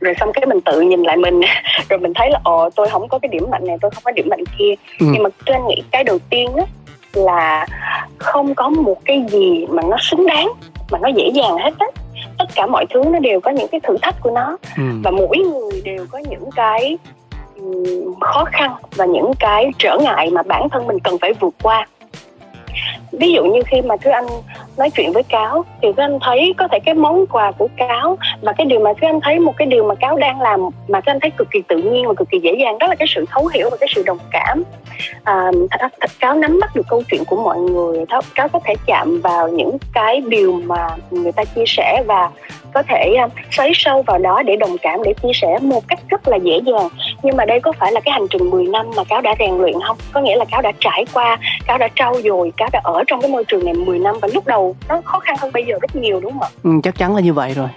rồi xong cái mình tự nhìn lại mình rồi mình thấy là ồ tôi không có cái điểm mạnh này tôi không có điểm mạnh kia ừ. nhưng mà tôi nghĩ cái đầu tiên á là không có một cái gì mà nó xứng đáng mà nó dễ dàng hết á tất cả mọi thứ nó đều có những cái thử thách của nó ừ. và mỗi người đều có những cái khó khăn và những cái trở ngại mà bản thân mình cần phải vượt qua. Ví dụ như khi mà thứ anh nói chuyện với cáo thì thứ anh thấy có thể cái món quà của cáo và cái điều mà thứ anh thấy một cái điều mà cáo đang làm mà thứ anh thấy cực kỳ tự nhiên và cực kỳ dễ dàng đó là cái sự thấu hiểu và cái sự đồng cảm. À, thật, cáo nắm bắt được câu chuyện của mọi người cáo có thể chạm vào những cái điều mà người ta chia sẻ và có thể uh, xoáy sâu vào đó để đồng cảm để chia sẻ một cách rất là dễ dàng. Nhưng mà đây có phải là cái hành trình 10 năm mà cáo đã rèn luyện không? Có nghĩa là cáo đã trải qua cáo đã trau dồi cáo đã ở trong cái môi trường này 10 năm và lúc đầu nó khó khăn hơn bây giờ rất nhiều đúng không ạ? Ừ, chắc chắn là như vậy rồi.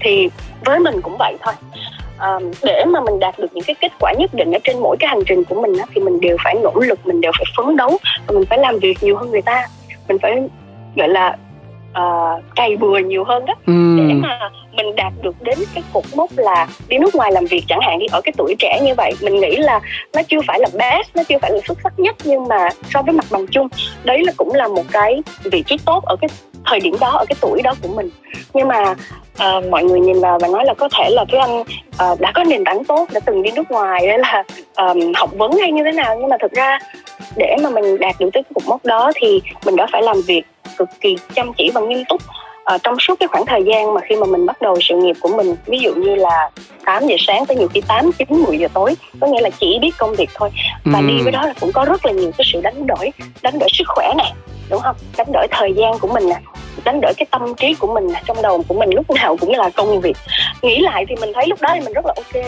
Thì với mình cũng vậy thôi. À, để mà mình đạt được những cái kết quả nhất định ở trên mỗi cái hành trình của mình á, thì mình đều phải nỗ lực mình đều phải phấn đấu và mình phải làm việc nhiều hơn người ta. Mình phải gọi là uh, cày bừa nhiều hơn đó. Ừ. để mà mình đạt được đến cái cột mốc là đi nước ngoài làm việc chẳng hạn đi ở cái tuổi trẻ như vậy mình nghĩ là nó chưa phải là best nó chưa phải là xuất sắc nhất nhưng mà so với mặt bằng chung đấy là cũng là một cái vị trí tốt ở cái thời điểm đó ở cái tuổi đó của mình. Nhưng mà uh, mọi người nhìn vào và nói là có thể là cái anh uh, đã có nền tảng tốt đã từng đi nước ngoài hay là um, học vấn hay như thế nào. Nhưng mà thực ra để mà mình đạt được tới cột mốc đó thì mình đã phải làm việc cực kỳ chăm chỉ và nghiêm túc uh, trong suốt cái khoảng thời gian mà khi mà mình bắt đầu sự nghiệp của mình ví dụ như là 8 giờ sáng tới nhiều khi 8, 9, 10 giờ tối có nghĩa là chỉ biết công việc thôi. Và ừ. đi với đó là cũng có rất là nhiều cái sự đánh đổi đánh đổi sức khỏe này đúng không? Đánh đổi thời gian của mình nè đánh đổi cái tâm trí của mình trong đầu của mình lúc nào cũng là công việc. Nghĩ lại thì mình thấy lúc đó thì mình rất là ok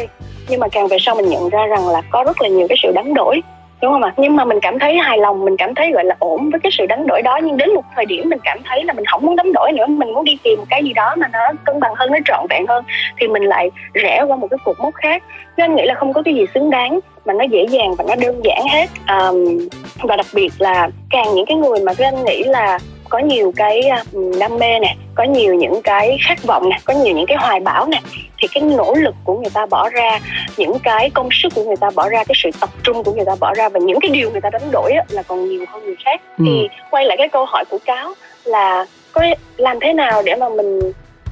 nhưng mà càng về sau mình nhận ra rằng là có rất là nhiều cái sự đánh đổi đúng không ạ? Nhưng mà mình cảm thấy hài lòng mình cảm thấy gọi là ổn với cái sự đánh đổi đó. Nhưng đến một thời điểm mình cảm thấy là mình không muốn đánh đổi nữa mình muốn đi tìm một cái gì đó mà nó cân bằng hơn nó trọn vẹn hơn thì mình lại rẽ qua một cái cột mốc khác. Nên anh nghĩ là không có cái gì xứng đáng mà nó dễ dàng và nó đơn giản hết. Um, và đặc biệt là càng những cái người mà cái anh nghĩ là có nhiều cái đam mê nè có nhiều những cái khát vọng nè có nhiều những cái hoài bão nè thì cái nỗ lực của người ta bỏ ra những cái công sức của người ta bỏ ra cái sự tập trung của người ta bỏ ra và những cái điều người ta đánh đổi là còn nhiều hơn người khác ừ. thì quay lại cái câu hỏi của cáo là có làm thế nào để mà mình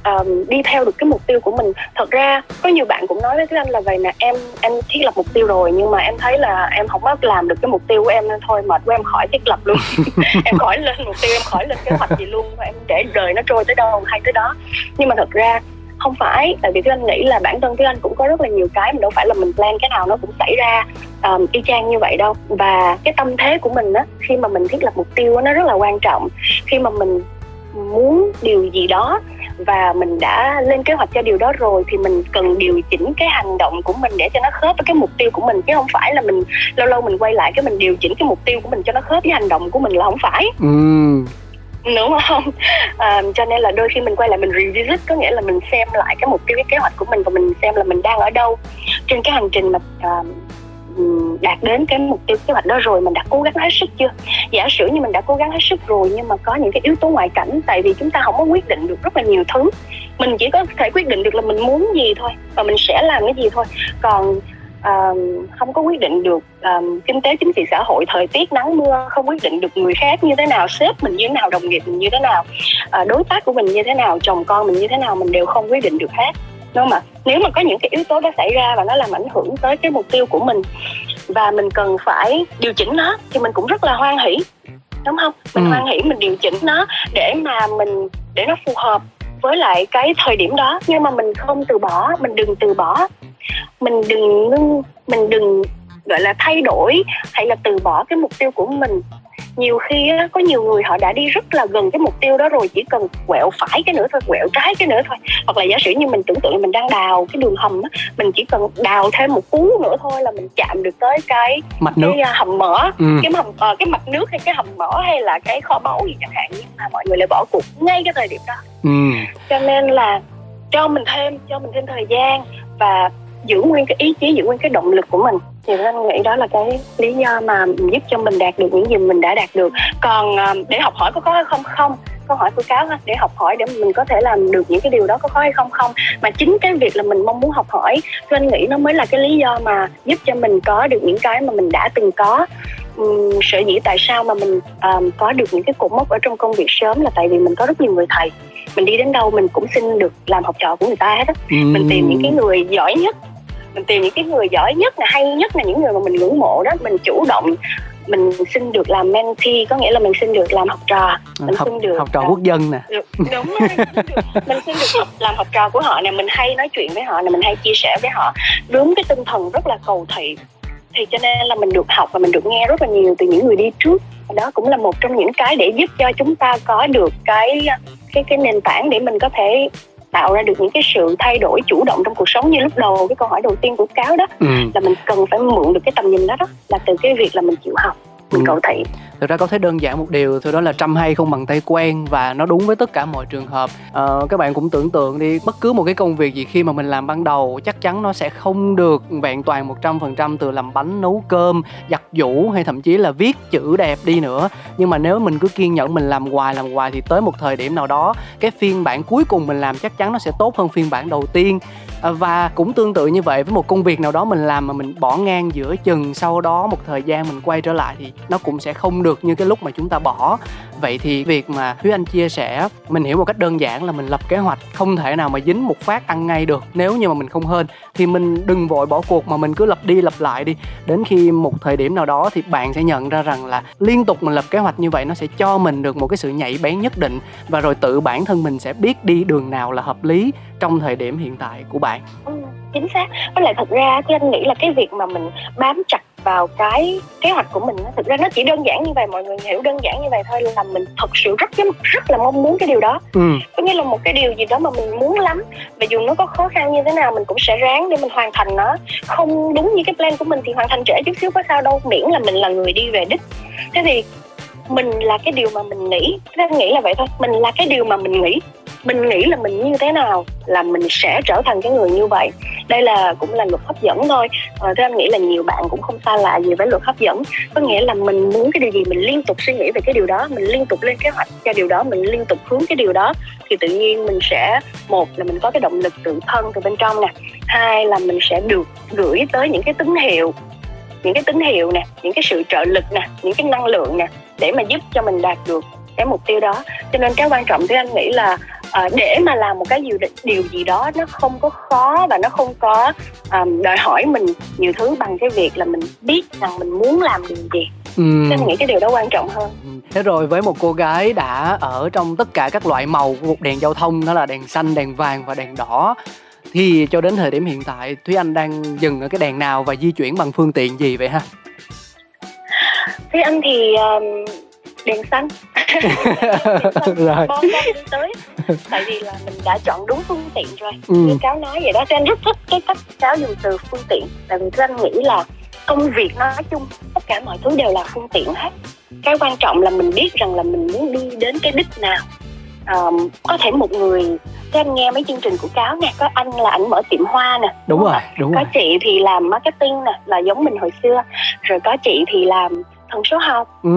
um, đi theo được cái mục tiêu của mình. Thật ra có nhiều bạn cũng nói với anh là vậy nè em em thiết lập mục tiêu rồi nhưng mà em thấy là em không có làm được cái mục tiêu của em nên thôi mệt quá em khỏi thiết lập luôn. Em khỏi lên mục tiêu em khỏi lên kế hoạch gì luôn và em để đời nó trôi tới đâu hay tới đó. Nhưng mà thật ra không phải tại vì cái anh nghĩ là bản thân cái anh cũng có rất là nhiều cái mà đâu phải là mình plan cái nào nó cũng xảy ra um, y chang như vậy đâu. Và cái tâm thế của mình á khi mà mình thiết lập mục tiêu đó, nó rất là quan trọng. Khi mà mình muốn điều gì đó và mình đã lên kế hoạch cho điều đó rồi thì mình cần điều chỉnh cái hành động của mình để cho nó khớp với cái mục tiêu của mình. Chứ không phải là mình lâu lâu mình quay lại cái mình điều chỉnh cái mục tiêu của mình cho nó khớp với hành động của mình là không phải. Ừ. Đúng không? À, cho nên là đôi khi mình quay lại mình revisit có nghĩa là mình xem lại cái mục tiêu cái kế hoạch của mình và mình xem là mình đang ở đâu. Trên cái hành trình mà uh, đạt đến cái mục tiêu kế hoạch đó rồi mình đã cố gắng hết sức chưa? Giả sử như mình đã cố gắng hết sức rồi nhưng mà có những cái yếu tố ngoại cảnh tại vì chúng ta không có quyết định được rất là nhiều thứ. Mình chỉ có thể quyết định được là mình muốn gì thôi và mình sẽ làm cái gì thôi. Còn um, không có quyết định được um, kinh tế chính trị xã hội thời tiết nắng mưa không quyết định được người khác như thế nào sếp mình như thế nào đồng nghiệp mình như thế nào uh, đối tác của mình như thế nào chồng con mình như thế nào mình đều không quyết định được hết. Đúng không ạ? Nếu mà có những cái yếu tố đó xảy ra và nó làm ảnh hưởng tới cái mục tiêu của mình và mình cần phải điều chỉnh nó thì mình cũng rất là hoan hỷ đúng không? Mình ừ. hoan hỷ mình điều chỉnh nó để mà mình để nó phù hợp với lại cái thời điểm đó. Nhưng mà mình không từ bỏ mình đừng từ bỏ. Mình đừng ngưng mình đừng gọi là thay đổi hay là từ bỏ cái mục tiêu của mình nhiều khi á, có nhiều người họ đã đi rất là gần cái mục tiêu đó rồi chỉ cần quẹo phải cái nữa thôi quẹo trái cái nữa thôi. Hoặc là giả sử như mình tưởng tượng là mình đang đào cái đường hầm á mình chỉ cần đào thêm một cú nữa thôi là mình chạm được tới cái mặt nước. cái à, hầm mỡ ừ. cái hầm uh, cái mặt nước hay cái hầm mỡ hay là cái kho báu gì chẳng hạn nhưng mà mọi người lại bỏ cuộc ngay cái thời điểm đó. Ừ. cho nên là cho mình thêm cho mình thêm thời gian và giữ nguyên cái ý chí giữ nguyên cái động lực của mình thì anh nghĩ đó là cái lý do mà giúp cho mình đạt được những gì mình đã đạt được. Còn ờ, để học hỏi có khó hay không? Không. Câu hỏi của cáo ha để học hỏi để mình có thể làm được những cái điều đó có khó hay không? Không. Mà chính cái việc là mình mong muốn học hỏi thì anh nghĩ nó mới là cái lý do mà giúp cho mình có được những cái mà mình đã từng có. Um, sở dĩ tại sao mà mình um, có được những cái cột mốc ở trong công việc sớm là tại vì mình có rất nhiều người thầy. Mình đi đến đâu mình cũng xin được làm học trò của người ta hết á. Ừ. mình tìm những cái người giỏi nhất mình tìm những cái người giỏi nhất là hay nhất là những người mà mình ngưỡng mộ đó mình chủ động mình xin được làm mentee có nghĩa là mình xin được làm học trò. Mình học, xin được học trò quốc dân nè. Đúng rồi mình xin được học, làm học trò của họ nè mình hay nói chuyện với họ nè mình hay chia sẻ với họ. Đúng cái tinh thần rất là cầu thị thì cho nên là mình được học và mình được nghe rất là nhiều từ những người đi trước. Đó cũng là một trong những cái để giúp cho chúng ta có được cái cái cái nền tảng để mình có thể tạo ra được những cái sự thay đổi chủ động trong cuộc sống như lúc đầu cái câu hỏi đầu tiên của cáo đó ừ. là mình cần phải mượn được cái tầm nhìn đó đó là từ cái việc là mình chịu học ừ. cầu thị thực ra có thể đơn giản một điều thôi đó là trăm hay không bằng tay quen và nó đúng với tất cả mọi trường hợp. Ờ, các bạn cũng tưởng tượng đi bất cứ một cái công việc gì khi mà mình làm ban đầu chắc chắn nó sẽ không được vẹn toàn một trăm phần trăm từ làm bánh nấu cơm giặt giũ hay thậm chí là viết chữ đẹp đi nữa. Nhưng mà nếu mình cứ kiên nhẫn mình làm hoài làm hoài thì tới một thời điểm nào đó cái phiên bản cuối cùng mình làm chắc chắn nó sẽ tốt hơn phiên bản đầu tiên Ờ, và cũng tương tự như vậy, với một công việc nào đó mình làm mà mình bỏ ngang giữa chừng, sau đó một thời gian mình quay trở lại thì nó cũng sẽ không được như cái lúc mà chúng ta bỏ vậy thì việc mà Thúy Anh chia sẻ mình hiểu một cách đơn giản là mình lập kế hoạch không thể nào mà dính một phát ăn ngay được nếu như mà mình không hên. Thì mình đừng vội bỏ cuộc mà mình cứ lập đi lập lại đi. Đến khi một thời điểm nào đó thì bạn sẽ nhận ra rằng là liên tục mình lập kế hoạch như vậy nó sẽ cho mình được một cái sự nhảy bén nhất định và rồi tự bản thân mình sẽ biết đi đường nào là hợp lý trong thời điểm hiện tại của bạn. Ừ, chính xác. Với lại thật ra thì anh nghĩ là cái việc mà mình bám chặt vào cái kế hoạch của mình thực ra nó chỉ đơn giản như vậy mọi người hiểu đơn giản như vậy thôi là mình thật sự rất rất là mong muốn cái điều đó. Ừ. có nghĩa là một cái điều gì đó mà mình muốn lắm và dù nó có khó khăn như thế nào mình cũng sẽ ráng để mình hoàn thành nó. Không đúng như cái plan của mình thì hoàn thành trễ chút xíu có sao đâu miễn là mình là người đi về đích. Thế thì mình là cái điều mà mình nghĩ. Nên nghĩ là vậy thôi. Mình là cái điều mà mình nghĩ. Mình nghĩ là mình như thế nào là mình sẽ trở thành cái người như vậy. Đây là cũng là luật hấp dẫn thôi. À, thế anh nghĩ là nhiều bạn cũng không xa lạ gì với luật hấp dẫn. Có nghĩa là mình muốn cái điều gì mình liên tục suy nghĩ về cái điều đó mình liên tục lên kế hoạch cho điều đó mình liên tục hướng cái điều đó thì tự nhiên mình sẽ một là mình có cái động lực tự thân từ bên trong nè hai là mình sẽ được gửi tới những cái tín hiệu những cái tín hiệu nè những cái sự trợ lực nè những cái năng lượng nè để mà giúp cho mình đạt được cái mục tiêu đó cho nên cái quan trọng thì anh nghĩ là uh, để mà làm một cái điều điều gì đó nó không có khó và nó không có um, đòi hỏi mình nhiều thứ bằng cái việc là mình biết rằng mình muốn làm điều gì Ừ. Nên nghĩ cái điều đó quan trọng hơn. Ừ. Thế rồi với một cô gái đã ở trong tất cả các loại màu của một đèn giao thông đó là đèn xanh, đèn vàng và đèn đỏ thì cho đến thời điểm hiện tại Thúy Anh đang dừng ở cái đèn nào và di chuyển bằng phương tiện gì vậy ha? Thúy Anh thì um, đèn xanh. Rồi. Bon đi tới. Tại vì là mình đã chọn đúng phương tiện rồi. Ừ. như cáo nói vậy đó cho anh rất thích cái cách cáo dùng từ phương tiện. Tại vì anh nghĩ là công việc nói chung tất cả mọi thứ đều là phương tiện hết. Cái quan trọng là mình biết rằng là mình muốn đi đến cái đích nào. Um, có thể một người các anh nghe mấy chương trình của cáo nè có anh là anh mở tiệm hoa nè. Đúng, đúng rồi đúng có rồi. chị thì làm marketing nè là giống mình hồi xưa. Rồi có chị thì làm thần số học. Ừ,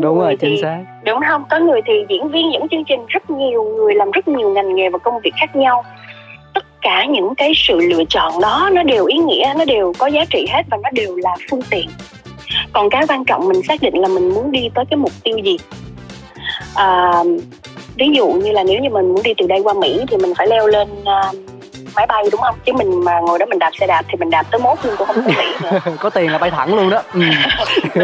đúng rồi thì, chính xác. đúng không? Có người thì diễn viên dẫn chương trình rất nhiều người làm rất nhiều ngành nghề và công việc khác nhau. Tất cả những cái sự lựa chọn đó nó đều ý nghĩa nó đều có giá trị hết và nó đều là phương tiện. Còn cái quan trọng mình xác định là mình muốn đi tới cái mục tiêu gì? À, ví dụ như là nếu như mình muốn đi từ đây qua mỹ thì mình phải leo lên uh, máy bay đúng không? Chứ mình mà ngồi đó mình đạp xe đạp thì mình đạp tới mốt luôn cũng không có mỹ nữa. Có tiền là bay thẳng luôn đó. Ừ.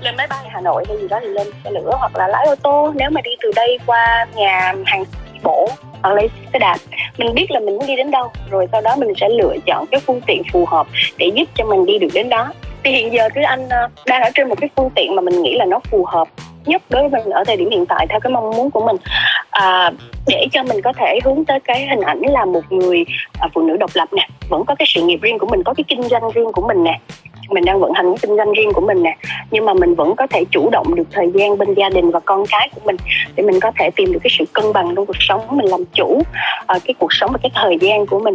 lên máy bay hà nội hay gì đó thì lên xe lửa hoặc là lái ô tô. Nếu mà đi từ đây qua nhà hàng bộ hoặc lấy xe đạp mình biết là mình muốn đi đến đâu. Rồi sau đó mình sẽ lựa chọn cái phương tiện phù hợp để giúp cho mình đi được đến đó. Thì hiện giờ thứ anh ờ, đang ở trên một cái phương tiện mà mình nghĩ là nó phù hợp nhất đối với mình ở thời điểm hiện tại theo cái mong muốn của mình. À, để cho mình có thể hướng tới cái hình ảnh là một người à, phụ nữ độc lập nè vẫn có cái sự nghiệp riêng của mình có cái kinh doanh riêng của mình nè. Mình đang vận hành cái kinh doanh riêng của mình nè nhưng mà mình vẫn có thể chủ động được thời gian bên gia đình và con cái của mình để mình có thể tìm được cái sự cân bằng trong cuộc sống mình làm chủ uh, cái cuộc sống và cái thời gian của mình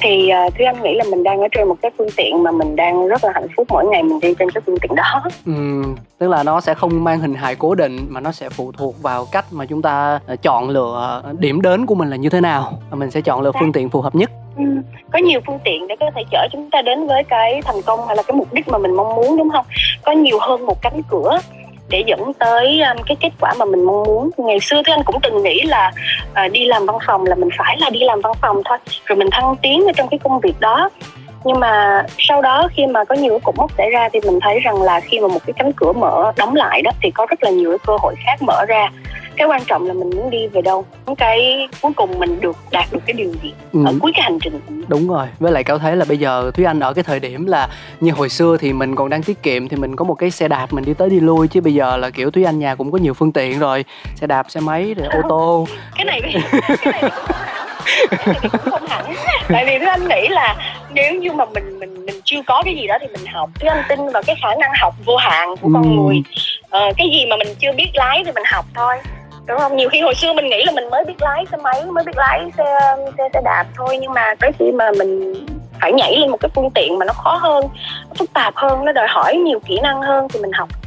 thì uh, thúy anh nghĩ là mình đang ở trên một cái phương tiện mà mình đang rất là hạnh phúc mỗi ngày mình đi trên cái phương tiện đó. Ừ, tức là nó sẽ không mang hình hài cố định mà nó sẽ phụ thuộc vào cách mà chúng ta ờ, chọn lựa điểm đến của mình là như thế nào. Mình sẽ chọn lựa phương tiện phù hợp nhất. Ừ, có nhiều phương tiện để có thể chở chúng ta đến với cái thành công hay là cái mục đích mà mình mong muốn đúng không? Có nhiều hơn một cánh cửa để dẫn tới um, cái kết quả mà mình mong muốn. Ngày xưa thì anh cũng từng nghĩ là uh, đi làm văn phòng là mình phải là đi làm văn phòng thôi rồi mình thăng tiến ở trong cái công việc đó nhưng mà sau đó khi mà có nhiều cục mốc xảy ra thì mình thấy rằng là khi mà một cái cánh cửa mở đóng lại đó thì có rất là nhiều cái cơ hội khác mở ra. Cái quan trọng là mình muốn đi về đâu. Cái cuối cùng mình được đạt được cái điều gì ừ. ở cuối cái hành trình đúng rồi. Với lại cao thấy là bây giờ thúy anh ở cái thời điểm là như hồi xưa thì mình còn đang tiết kiệm thì mình có một cái xe đạp mình đi tới đi lui chứ bây giờ là kiểu thúy anh nhà cũng có nhiều phương tiện rồi. Xe đạp xe máy rồi ô tô. Cái này cái này cũng không hẳn tại vì thúy anh nghĩ là nếu như mà mình mình mình chưa có cái gì đó thì mình học. Thúy anh tin vào cái khả năng học vô hạn của ừ. con người. Ờ, cái gì mà mình chưa biết lái thì mình học thôi. Đúng không? Nhiều khi hồi xưa mình nghĩ là mình mới biết lái xe máy mới biết lái xe xe, xe đạp thôi. Nhưng mà tới khi mà mình phải nhảy lên một cái phương tiện mà nó khó hơn nó phức tạp hơn nó đòi hỏi nhiều kỹ năng hơn thì mình học. Ừ,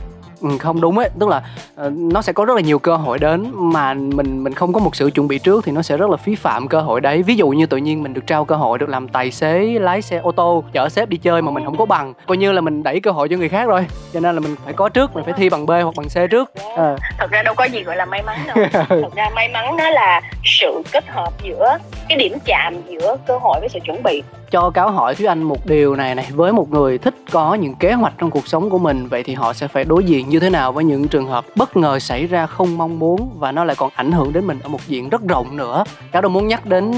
không đúng ấy. Tức là uh, nó sẽ có rất là nhiều cơ hội đến mà mình mình không có một sự chuẩn bị trước thì nó sẽ rất là phí phạm cơ hội đấy. Ví dụ như tự nhiên mình được trao cơ hội được làm tài xế lái xe ô tô chở sếp đi chơi mà mình không có bằng coi như là mình đẩy cơ hội cho người khác rồi. Cho nên là mình phải có trước mình phải thi bằng b hoặc bằng c trước. À. thật ra đâu có gì gọi là may mắn đâu. Thật ra may mắn nó là sự kết hợp giữa cái điểm chạm giữa cơ hội với sự chuẩn bị. Cho cáo hỏi Thúy Anh một điều này này với một người thích có những kế hoạch trong cuộc sống của mình vậy thì họ sẽ phải đối diện như thế nào với những trường hợp bất ngờ xảy ra không mong muốn và nó lại còn ảnh hưởng đến mình ở một diện rất rộng nữa. Cáo đâu muốn nhắc đến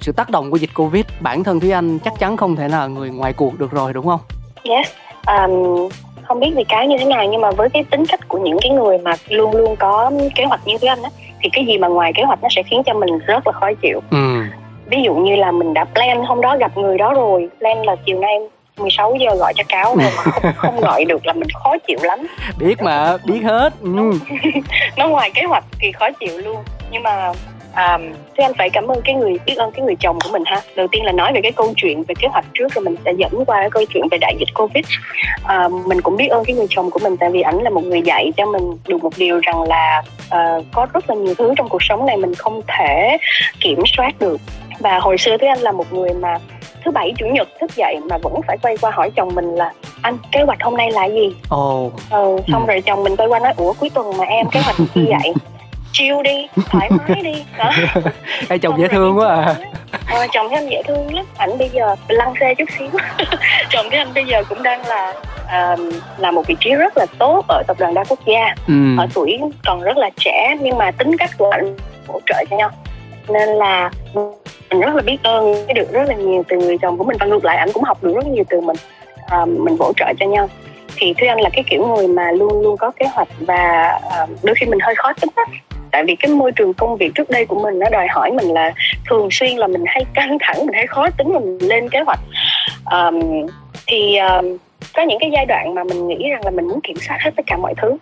sự tác động của dịch Covid. Bản thân Thúy Anh chắc chắn không thể nào người ngoài cuộc được rồi đúng không? Yes um, không biết vì cái như thế nào nhưng mà với cái tính cách của những cái người mà luôn luôn có kế hoạch như Thúy Anh á thì cái gì mà ngoài kế hoạch nó sẽ khiến cho mình rất là khó chịu. Ừ. Ví dụ như là mình đã plan hôm đó gặp người đó rồi plan là chiều nay 16 giờ gọi cho cáo rồi mà không, không gọi được là mình khó chịu lắm. Biết mà biết hết. Ừ. nó ngoài kế hoạch thì khó chịu luôn. Nhưng mà à, thế anh phải cảm ơn cái người biết ơn cái người chồng của mình ha. Đầu tiên là nói về cái câu chuyện về kế hoạch trước rồi mình sẽ dẫn qua cái câu chuyện về đại dịch covid. À, mình cũng biết ơn cái người chồng của mình tại vì ảnh là một người dạy cho mình được một điều rằng là uh, có rất là nhiều thứ trong cuộc sống này mình không thể kiểm soát được. Và hồi xưa thế anh là một người mà thứ bảy chủ nhật thức dậy mà vẫn phải quay qua hỏi chồng mình là anh kế hoạch hôm nay là gì? Ồ. Oh. ừ, xong ừ. rồi chồng mình quay qua nói ủa cuối tuần mà em kế hoạch gì vậy? Chiêu đi thoải mái đi. Đó. Ê, chồng dễ thương quá à. ờ, chồng thấy anh dễ thương lắm. Ảnh bây giờ lăn xe chút xíu. Chồng thấy anh bây giờ cũng đang là uh, là một vị trí rất là tốt ở tập đoàn đa quốc gia. Ừ. ở tuổi còn rất là trẻ nhưng mà tính cách của anh hỗ trợ cho nhau. Nên là mình rất là biết ơn cái được rất là nhiều từ người chồng của mình. Và ngược lại anh cũng học được rất nhiều từ mình. À, mình hỗ trợ cho nhau. Thì thúy anh là cái kiểu người mà luôn luôn có kế hoạch và à, đôi khi mình hơi khó tính á. Tại vì cái môi trường công việc trước đây của mình nó đòi hỏi mình là thường xuyên là mình hay căng thẳng mình hay khó tính mình lên kế hoạch. Um, thì um, có những cái giai đoạn mà mình nghĩ rằng là mình muốn kiểm soát hết tất cả mọi thứ.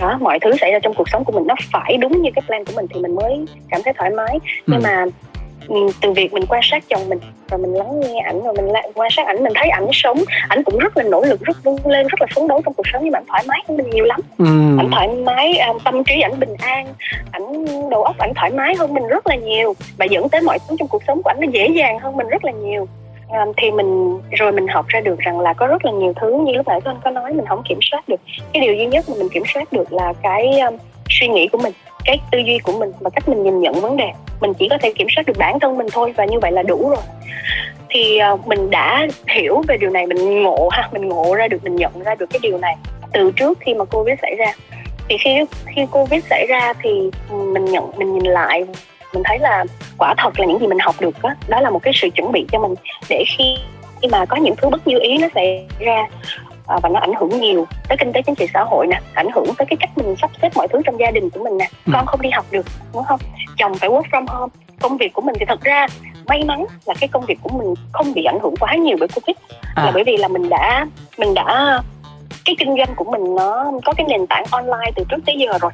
Đó mọi thứ xảy ra trong cuộc sống của mình nó phải đúng như cái plan của mình thì mình mới cảm thấy thoải mái. Nhưng ừ. mà từ việc mình quan sát chồng mình và mình lắng nghe ảnh và mình lại quan sát ảnh mình thấy ảnh sống ảnh cũng rất là nỗ lực rất vươn lên rất là phấn đấu trong cuộc sống nhưng mà ảnh thoải mái hơn mình nhiều lắm. Ừ. ảnh thoải mái um, tâm trí ảnh bình an ảnh đầu óc ảnh thoải mái hơn mình rất là nhiều và dẫn tới mọi thứ trong cuộc sống của ảnh nó dễ dàng hơn mình rất là nhiều. À, thì mình rồi mình học ra được rằng là có rất là nhiều thứ như lúc nãy anh có nói mình không kiểm soát được. Cái điều duy nhất mà mình kiểm soát được là cái um, suy nghĩ của mình cái tư duy của mình và cách mình nhìn nhận vấn đề. Mình chỉ có thể kiểm soát được bản thân mình thôi và như vậy là đủ rồi. Thì ờ, mình đã hiểu về điều này mình ngộ ha mình ngộ ra được mình nhận ra được cái điều này từ trước khi mà covid xảy ra. Thì khi khi covid xảy ra thì mình nhận mình nhìn lại mình thấy là quả thật là những gì mình học được đó, đó là một cái sự chuẩn bị cho mình để khi khi mà có những thứ bất như ý nó xảy ra và nó ảnh hưởng nhiều tới kinh tế chính trị xã hội nè ảnh hưởng tới cái cách mình sắp xếp mọi thứ trong gia đình của mình nè. Ừ. con không đi học được đúng không? Chồng phải work from home. Công việc của mình thì thật ra may mắn là cái công việc của mình không bị ảnh hưởng quá nhiều bởi covid. À. là bởi vì là mình đã mình đã cái kinh doanh của mình nó có cái nền tảng online từ trước tới giờ rồi.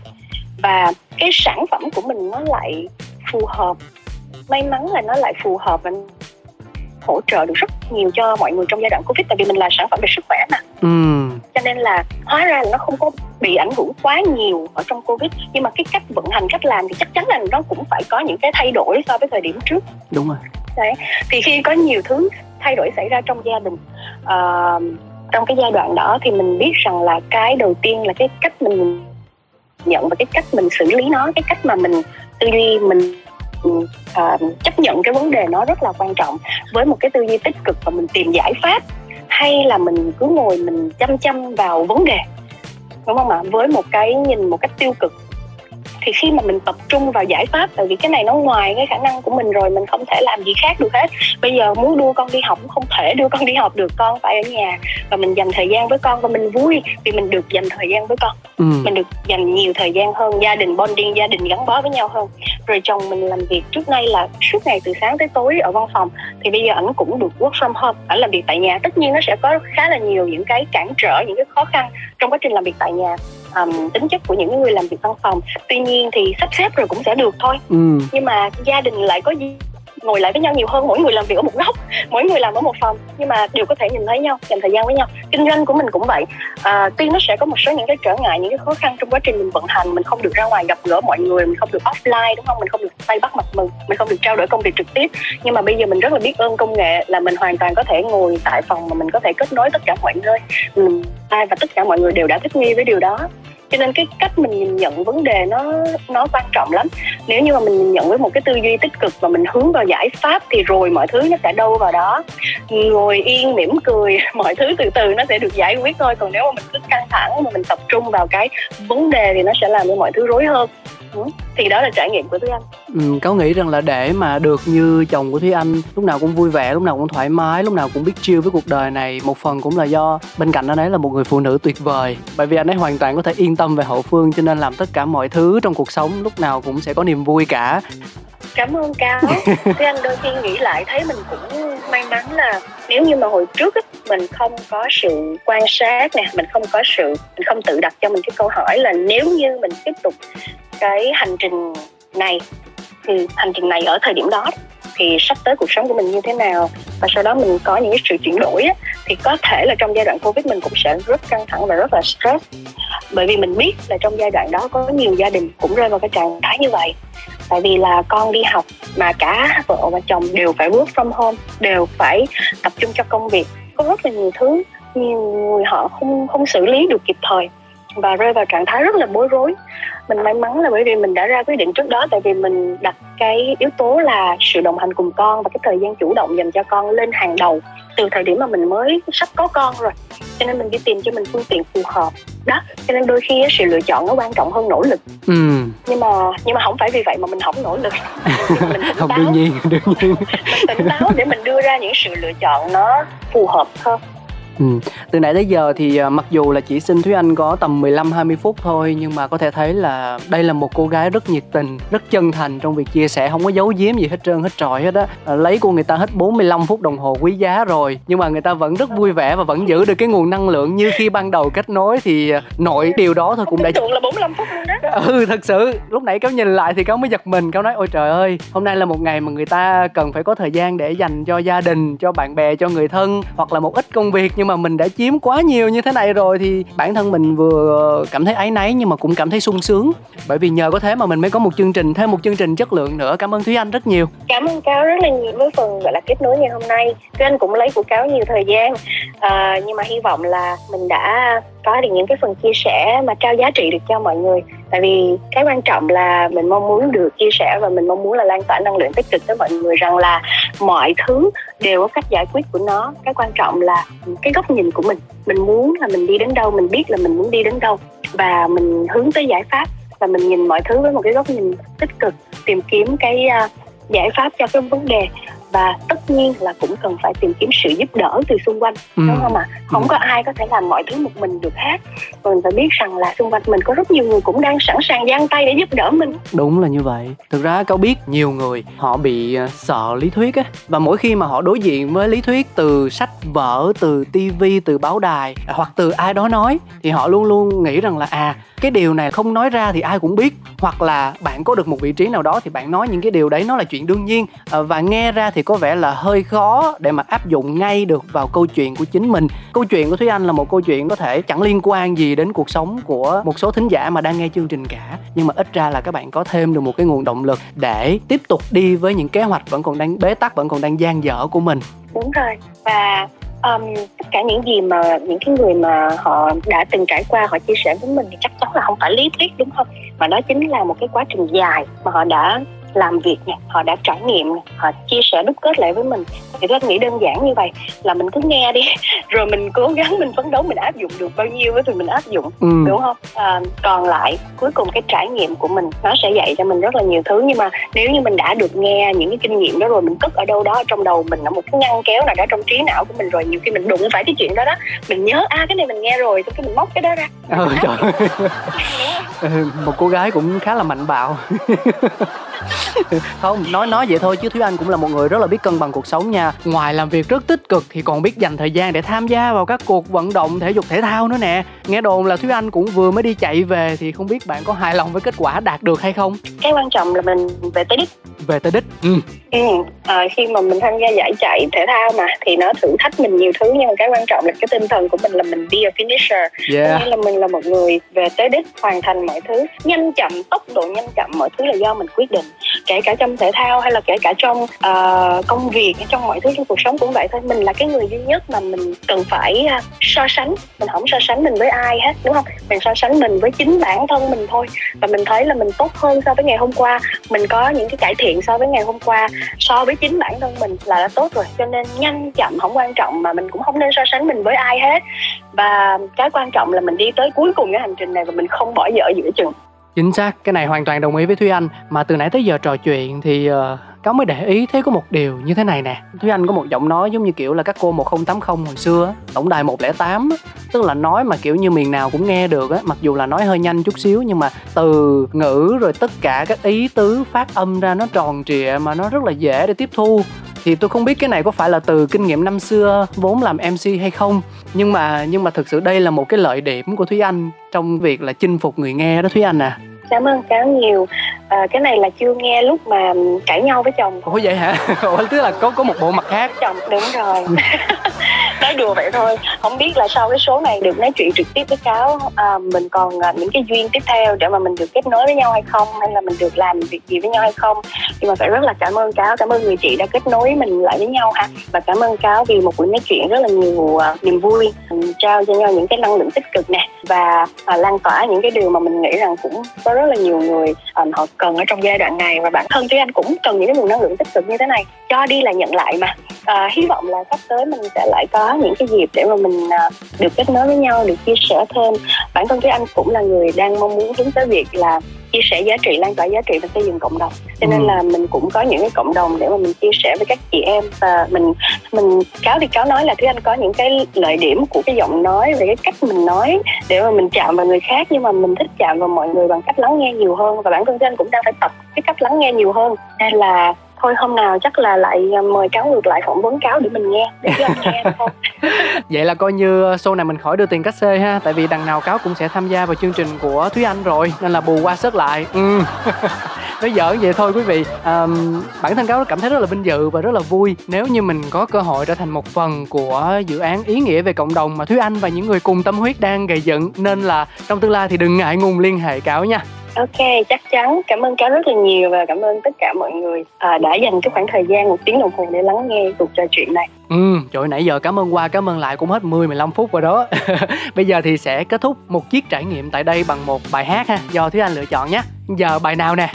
Và cái sản phẩm của mình nó lại phù hợp may mắn là nó lại phù hợp và hỗ trợ được rất nhiều cho mọi người trong giai đoạn covid tại vì mình là sản phẩm về sức khỏe mà. Ừ. cho nên là hóa ra là nó không có bị ảnh hưởng quá nhiều ở trong covid. Nhưng mà cái cách vận hành cách làm thì chắc chắn là nó cũng phải có những cái thay đổi so với thời điểm trước. Đúng rồi. Đấy. Thì khi có nhiều thứ thay đổi xảy ra trong gia đình uh, trong cái giai đoạn đó thì mình biết rằng là cái đầu tiên là cái cách mình nhận và cái cách mình xử lý nó cái cách mà mình tư duy mình uh, chấp nhận cái vấn đề nó rất là quan trọng với một cái tư duy tích cực và mình tìm giải pháp hay là mình cứ ngồi mình chăm chăm vào vấn đề. Đúng không ạ? Với một cái nhìn một cách tiêu cực thì khi mà mình tập trung vào giải pháp tại vì cái này nó ngoài cái khả năng của mình rồi mình không thể làm gì khác được hết. Bây giờ muốn đưa con đi học cũng không thể đưa con đi học được con phải ở nhà và mình dành thời gian với con và mình vui vì mình được dành thời gian với con. Ừ. mình được dành nhiều thời gian hơn gia đình bonding gia đình gắn bó với nhau hơn. Rồi chồng mình làm việc trước nay là suốt ngày từ sáng tới tối ở văn phòng thì bây giờ ảnh cũng được work from home ảnh làm việc tại nhà. Tất nhiên nó sẽ có khá là nhiều những cái cản trở những cái khó khăn trong quá trình làm việc tại nhà um, tính chất của những người làm việc văn phòng tuy nhiên thì sắp xếp rồi cũng sẽ được thôi ừ. nhưng mà gia đình lại có gì ngồi lại với nhau nhiều hơn mỗi người làm việc ở một góc mỗi người làm ở một phòng nhưng mà đều có thể nhìn thấy nhau dành thời gian với nhau. Kinh doanh của mình cũng vậy. À, tuy nó sẽ có một số những cái trở ngại những cái khó khăn trong quá trình mình vận hành mình không được ra ngoài gặp gỡ mọi người mình không được offline đúng không? Mình không được tay bắt mặt mừng mình không được trao đổi công việc trực tiếp. Nhưng mà bây giờ mình rất là biết ơn công nghệ là mình hoàn toàn có thể ngồi tại phòng mà mình có thể kết nối tất cả mọi nơi. Mình và tất cả mọi người đều đã thích nghi với điều đó cho nên cái cách mình nhìn nhận vấn đề nó nó quan trọng lắm. Nếu như mà mình nhìn nhận với một cái tư duy tích cực và mình hướng vào giải pháp thì rồi mọi thứ nó sẽ đâu vào đó. Ngồi yên, mỉm cười, mọi thứ từ từ nó sẽ được giải quyết thôi. Còn nếu mà mình cứ căng thẳng mà mình tập trung vào cái vấn đề thì nó sẽ làm cho mọi thứ rối hơn thì đó là trải nghiệm của Thúy Anh. Ừ, Cáo nghĩ rằng là để mà được như chồng của Thúy Anh lúc nào cũng vui vẻ, lúc nào cũng thoải mái, lúc nào cũng biết chill với cuộc đời này một phần cũng là do bên cạnh anh ấy là một người phụ nữ tuyệt vời. Bởi vì anh ấy hoàn toàn có thể yên tâm về hậu phương cho nên làm tất cả mọi thứ trong cuộc sống lúc nào cũng sẽ có niềm vui cả. Cảm ơn cao thì anh đôi khi nghĩ lại thấy mình cũng may mắn là nếu như mà hồi trước ấy, mình không có sự quan sát nè mình không có sự mình không tự đặt cho mình cái câu hỏi là nếu như mình tiếp tục cái hành trình này. Thì hành trình này ở thời điểm đó thì sắp tới cuộc sống của mình như thế nào? Và sau đó mình có những cái sự chuyển đổi á, thì có thể là trong giai đoạn covid mình cũng sẽ rất căng thẳng và rất là stress. Bởi vì mình biết là trong giai đoạn đó có nhiều gia đình cũng rơi vào cái trạng thái như vậy. Tại vì là con đi học mà cả vợ và chồng đều phải work from home đều phải tập trung cho công việc. Có rất là nhiều thứ nhiều người họ không không xử lý được kịp thời và rơi vào trạng thái rất là bối rối mình may mắn là bởi vì mình đã ra quyết định trước đó tại vì mình đặt cái yếu tố là sự đồng hành cùng con và cái thời gian chủ động dành cho con lên hàng đầu từ thời điểm mà mình mới sắp có con rồi. Cho nên mình đi tìm cho mình phương tiện phù hợp. Đó cho nên đôi khi sự lựa chọn nó quan trọng hơn nỗ lực. Ừ. nhưng mà nhưng mà không phải vì vậy mà mình không nỗ lực. Mình tỉnh không táo. đương nhiên đương nhiên. Mình tỉnh táo để mình đưa ra những sự lựa chọn nó phù hợp hơn Ừ. Từ nãy tới giờ thì à, mặc dù là chỉ xin Thúy Anh có tầm 15-20 phút thôi nhưng mà có thể thấy là đây là một cô gái rất nhiệt tình, rất chân thành trong việc chia sẻ không có giấu giếm gì hết trơn hết trọi hết á. À, lấy của người ta hết 45 phút đồng hồ quý giá rồi nhưng mà người ta vẫn rất vui vẻ và vẫn giữ được cái nguồn năng lượng như khi ban đầu kết nối thì à, nội điều đó thôi cũng đã tưởng là 45 phút luôn đó. Ừ thật sự lúc nãy cáo nhìn lại thì cáo mới giật mình cáo nói ôi trời ơi hôm nay là một ngày mà người ta cần phải có thời gian để dành cho gia đình cho bạn bè cho người thân hoặc là một ít công việc nhưng mà mà mình đã chiếm quá nhiều như thế này rồi thì bản thân mình vừa ờ, cảm thấy áy náy nhưng mà cũng cảm thấy sung sướng. Bởi vì nhờ có thế mà mình mới có một chương trình thêm một chương trình chất lượng nữa. Cảm ơn thúy anh rất nhiều. Cảm ơn cáo rất là nhiều với phần gọi là kết nối ngày hôm nay. Thúy anh cũng lấy của cáo nhiều thời gian à, nhưng mà hy vọng là mình đã có được những cái phần chia sẻ mà trao giá trị được cho mọi người. Tại vì cái quan trọng là mình mong muốn được chia sẻ và mình mong muốn là lan tỏa năng lượng tích cực tới mọi người rằng là mọi thứ đều có cách giải quyết của nó. Cái quan trọng là cái góc nhìn của mình. Mình muốn là mình đi đến đâu mình biết là mình muốn đi đến đâu. Và mình hướng tới giải pháp và mình nhìn mọi thứ với một cái góc nhìn tích cực tìm kiếm cái uh, giải pháp cho cái vấn đề và tất nhiên là cũng cần phải tìm kiếm sự giúp đỡ từ xung quanh ừ. đúng không ạ không ừ. có ai có thể làm mọi thứ một mình được hết mình phải biết rằng là xung quanh mình có rất nhiều người cũng đang sẵn sàng giang tay để giúp đỡ mình đúng là như vậy thực ra câu biết nhiều người họ bị ờ, sợ lý thuyết á và mỗi khi mà họ đối diện với lý thuyết từ sách vở từ tivi từ báo đài hoặc từ ai đó nói thì họ luôn luôn nghĩ rằng là à cái điều này không nói ra thì ai cũng biết, hoặc là bạn có được một vị trí nào đó thì bạn nói những cái điều đấy nó là chuyện đương nhiên. Ờ, và nghe ra thì có vẻ là hơi khó để mà áp dụng ngay được vào câu chuyện của chính mình. Câu chuyện của thúy anh là một câu chuyện có thể chẳng liên quan gì đến cuộc sống của một số thính giả mà đang nghe chương trình cả. Nhưng mà ít ra là các bạn có thêm được một cái nguồn động lực để tiếp tục đi với những kế hoạch vẫn còn đang bế tắc, vẫn còn đang dang dở của mình. Đúng rồi. Và um, tất cả những gì mà những cái người mà họ đã từng trải qua họ chia sẻ với mình thì chắc chắn là không phải lý thuyết đúng không? Mà đó chính là một cái quá trình dài mà họ đã làm việc nè họ đã trải nghiệm nè họ chia sẻ đúc kết lại với mình. Thì tôi nghĩ đơn giản như vậy là mình cứ nghe đi rồi mình cố gắng mình phấn đấu mình áp dụng được bao nhiêu thì mình áp dụng ừ. đúng không? À, còn lại cuối cùng cái trải nghiệm của mình nó sẽ dạy cho mình rất là nhiều thứ. Nhưng mà nếu như mình đã được nghe những cái kinh nghiệm đó rồi mình cất ở đâu đó trong đầu mình là một cái ngăn kéo nào đó trong trí não của mình rồi nhiều khi mình đụng phải cái chuyện đó đó mình nhớ à cái này mình nghe rồi xong cái mình móc cái đó ra. Ừ, trời. Một cô gái cũng khá là mạnh bạo không nói nói vậy thôi chứ thúy anh cũng là một người rất là biết cân bằng cuộc sống nha ngoài làm việc rất tích cực thì còn biết dành thời gian để tham gia vào các cuộc vận động thể dục thể thao nữa nè nghe đồn là thúy anh cũng vừa mới đi chạy về thì không biết bạn có hài lòng với kết quả đạt được hay không cái quan trọng là mình về tới đích về tới đích ừ. ừ. À, khi mà mình tham gia giải chạy thể thao mà thì nó thử thách mình nhiều thứ nhưng mà cái quan trọng là cái tinh thần của mình là mình be a finisher yeah. nghĩa là mình là một người về tới đích hoàn thành mọi thứ nhanh chậm tốc độ nhanh chậm mọi thứ là do mình quyết định kể cả trong thể thao hay là kể cả trong uh, công việc trong mọi thứ trong cuộc sống cũng vậy thôi. Mình là cái người duy nhất mà mình cần phải uh, so sánh. Mình không so sánh mình với ai hết đúng không? Mình so sánh mình với chính bản thân mình thôi. Và mình thấy là mình tốt hơn so với ngày hôm qua. Mình có những cái cải thiện so với ngày hôm qua so với chính bản thân mình là đã tốt rồi. Cho nên nhanh chậm không quan trọng mà mình cũng không nên so sánh mình với ai hết. Và cái quan trọng là mình đi tới cuối cùng cái hành trình này và mình không bỏ dở giữa chừng chính xác cái này hoàn toàn đồng ý với thúy anh. Mà từ nãy tới giờ trò chuyện thì uh, cáo mới để ý thấy có một điều như thế này nè. Thúy anh có một giọng nói giống như kiểu là các cô 1080 hồi xưa tổng đài 108 tức là nói mà kiểu như miền nào cũng nghe được á, mặc dù là nói hơi nhanh chút xíu nhưng mà từ ngữ rồi tất cả các ý tứ phát âm ra nó tròn trịa mà nó rất là dễ để tiếp thu. Thì tôi không biết cái này có phải là từ kinh nghiệm năm xưa vốn làm mc hay không. Nhưng mà nhưng mà thực sự đây là một cái lợi điểm của thúy anh trong việc là chinh phục người nghe đó thúy anh à cảm ơn cáo nhiều. À, cái này là chưa nghe lúc mà cãi nhau với chồng. Ủa vậy hả? Ủa tức là có có một bộ mặt khác. Chồng đúng rồi nói đùa vậy thôi. Không biết là sau cái số này được nói chuyện trực tiếp với cáo à, mình còn à, những cái duyên tiếp theo để mà mình được kết nối với nhau hay không hay là mình được làm việc gì với nhau hay không. Nhưng mà phải rất là cảm ơn cáo cảm ơn người chị đã kết nối mình lại với nhau ha. Và cảm ơn cáo vì một buổi nói chuyện rất là nhiều à, niềm vui mình trao cho nhau những cái năng lượng tích cực nè. Và à, lan tỏa những cái điều mà mình nghĩ rằng cũng có rất là nhiều người à, họ cần ở trong giai đoạn này. Và bản thân tuy anh cũng cần những cái nguồn năng lượng tích cực như thế này. Cho đi là nhận lại mà. À, hy vọng là sắp tới mình sẽ lại có những cái dịp để mà mình à, được kết nối với nhau được chia sẻ thêm. Bản thân với anh cũng là người đang mong muốn hướng tới việc là chia sẻ giá trị lan tỏa giá trị và xây dựng cộng đồng. Cho nên ừ. là mình cũng có những cái cộng đồng để mà mình chia sẻ với các chị em và mình mình cáo thì cáo nói là thúy anh có những cái lợi điểm của cái giọng nói về cái cách mình nói để mà mình chạm vào người khác nhưng mà mình thích chạm vào mọi người bằng cách lắng nghe nhiều hơn. Và bản thân anh cũng đang phải tập cái cách lắng nghe nhiều hơn. Nên là thôi hôm nào chắc là lại à, mời cáo ngược lại phỏng vấn cáo để mình nghe để cho anh nghe thôi. Vậy là coi như show này mình khỏi đưa tiền cách xê ha tại vì đằng nào cáo cũng sẽ tham gia vào chương trình của thúy anh rồi nên là bù qua sớt lại. Ừ. Nói giỡn vậy thôi quý vị. À, bản thân cáo cảm thấy rất là vinh dự và rất là vui nếu như mình có cơ hội trở thành một phần của dự án ý nghĩa về cộng đồng mà thúy anh và những người cùng tâm huyết đang gây dựng. Nên là trong tương lai thì đừng ngại ngùng liên hệ cáo nha Ok, chắc chắn. Cảm ơn cáo rất là nhiều và cảm ơn tất cả mọi người à, đã dành cái khoảng thời gian một tiếng đồng hồ để lắng nghe cuộc trò chuyện này. Ừ, trời nãy giờ cảm ơn qua cảm ơn lại cũng hết 10 15 phút rồi đó. Bây giờ thì sẽ kết thúc một chiếc trải nghiệm tại đây bằng một bài hát ha, do Thúy Anh lựa chọn nhé. Giờ bài nào nè?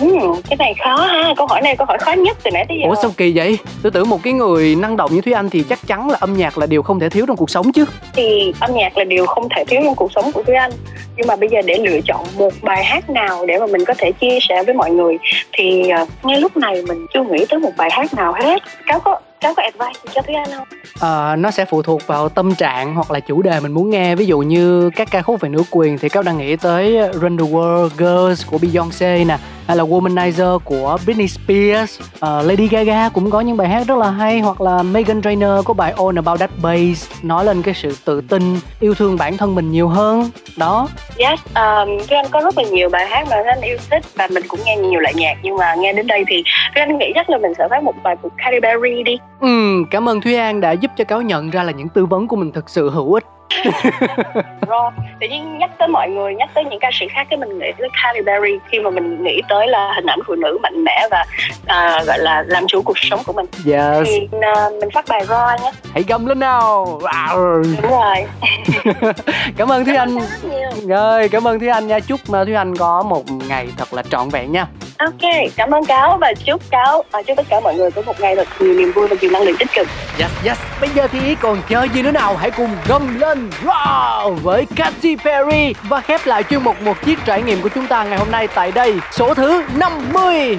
Ừ, cái này khó ha, câu hỏi này câu hỏi khó nhất từ nãy tới giờ. Ủa sao kỳ vậy? Tôi tưởng một cái người năng động như Thúy Anh thì chắc chắn là âm nhạc là điều không thể thiếu trong cuộc sống chứ. Thì âm nhạc là điều không thể thiếu trong cuộc sống của Thúy Anh. Nhưng mà bây giờ để lựa chọn một bài hát nào để mà mình có thể chia sẻ với mọi người thì uh, ngay lúc này mình chưa nghĩ tới một bài hát nào hết. Cáo có cháu có advice cho Thúy Anh không? À, nó sẽ phụ thuộc vào tâm trạng hoặc là chủ đề mình muốn nghe ví dụ như các ca khúc về nữ quyền thì cáo đang nghĩ tới Run the World Girls của Beyoncé nè hay là Womanizer của Britney Spears. Uh, Lady Gaga cũng có những bài hát rất là hay hoặc là Megan Trainor có bài All About That Bass nói lên cái sự tự tin yêu thương bản thân mình nhiều hơn. Đó. Yes um, Thúy Anh có rất là nhiều bài hát mà anh yêu thích và mình cũng nghe nhiều loại nhạc. Nhưng mà nghe đến đây thì Thúy Anh nghĩ chắc là mình sẽ phát một bài của Katy Perry đi. Ừ, cảm ơn Thúy An đã giúp cho cáo nhận ra là những tư vấn của mình thực sự hữu ích Rồi, tự nhiên nhắc tới mọi người, nhắc tới những ca sĩ khác cái mình nghĩ tới Halle Berry khi mà mình nghĩ tới là hình ảnh phụ nữ mạnh mẽ và uh, gọi là làm chủ cuộc sống của mình. Yes. Thì uh, mình phát bài Raw nhé. Hãy gầm lên nào. Wow. Đúng rồi. cảm ơn Thúy Anh. Rồi, cảm ơn Thúy Anh nha. Chúc Thúy Anh có một ngày thật là trọn vẹn nha. Ok, cảm ơn cáo và chúc cáo và chúc tất cả mọi người có một ngày thật nhiều niềm vui và nhiều năng lượng tích cực. Yes, yes. Bây giờ thì còn chờ gì nữa nào? Hãy cùng gầm lên wow, với Katy Perry và khép lại chuyên mục một chiếc trải nghiệm của chúng ta ngày hôm nay tại đây số thứ 50.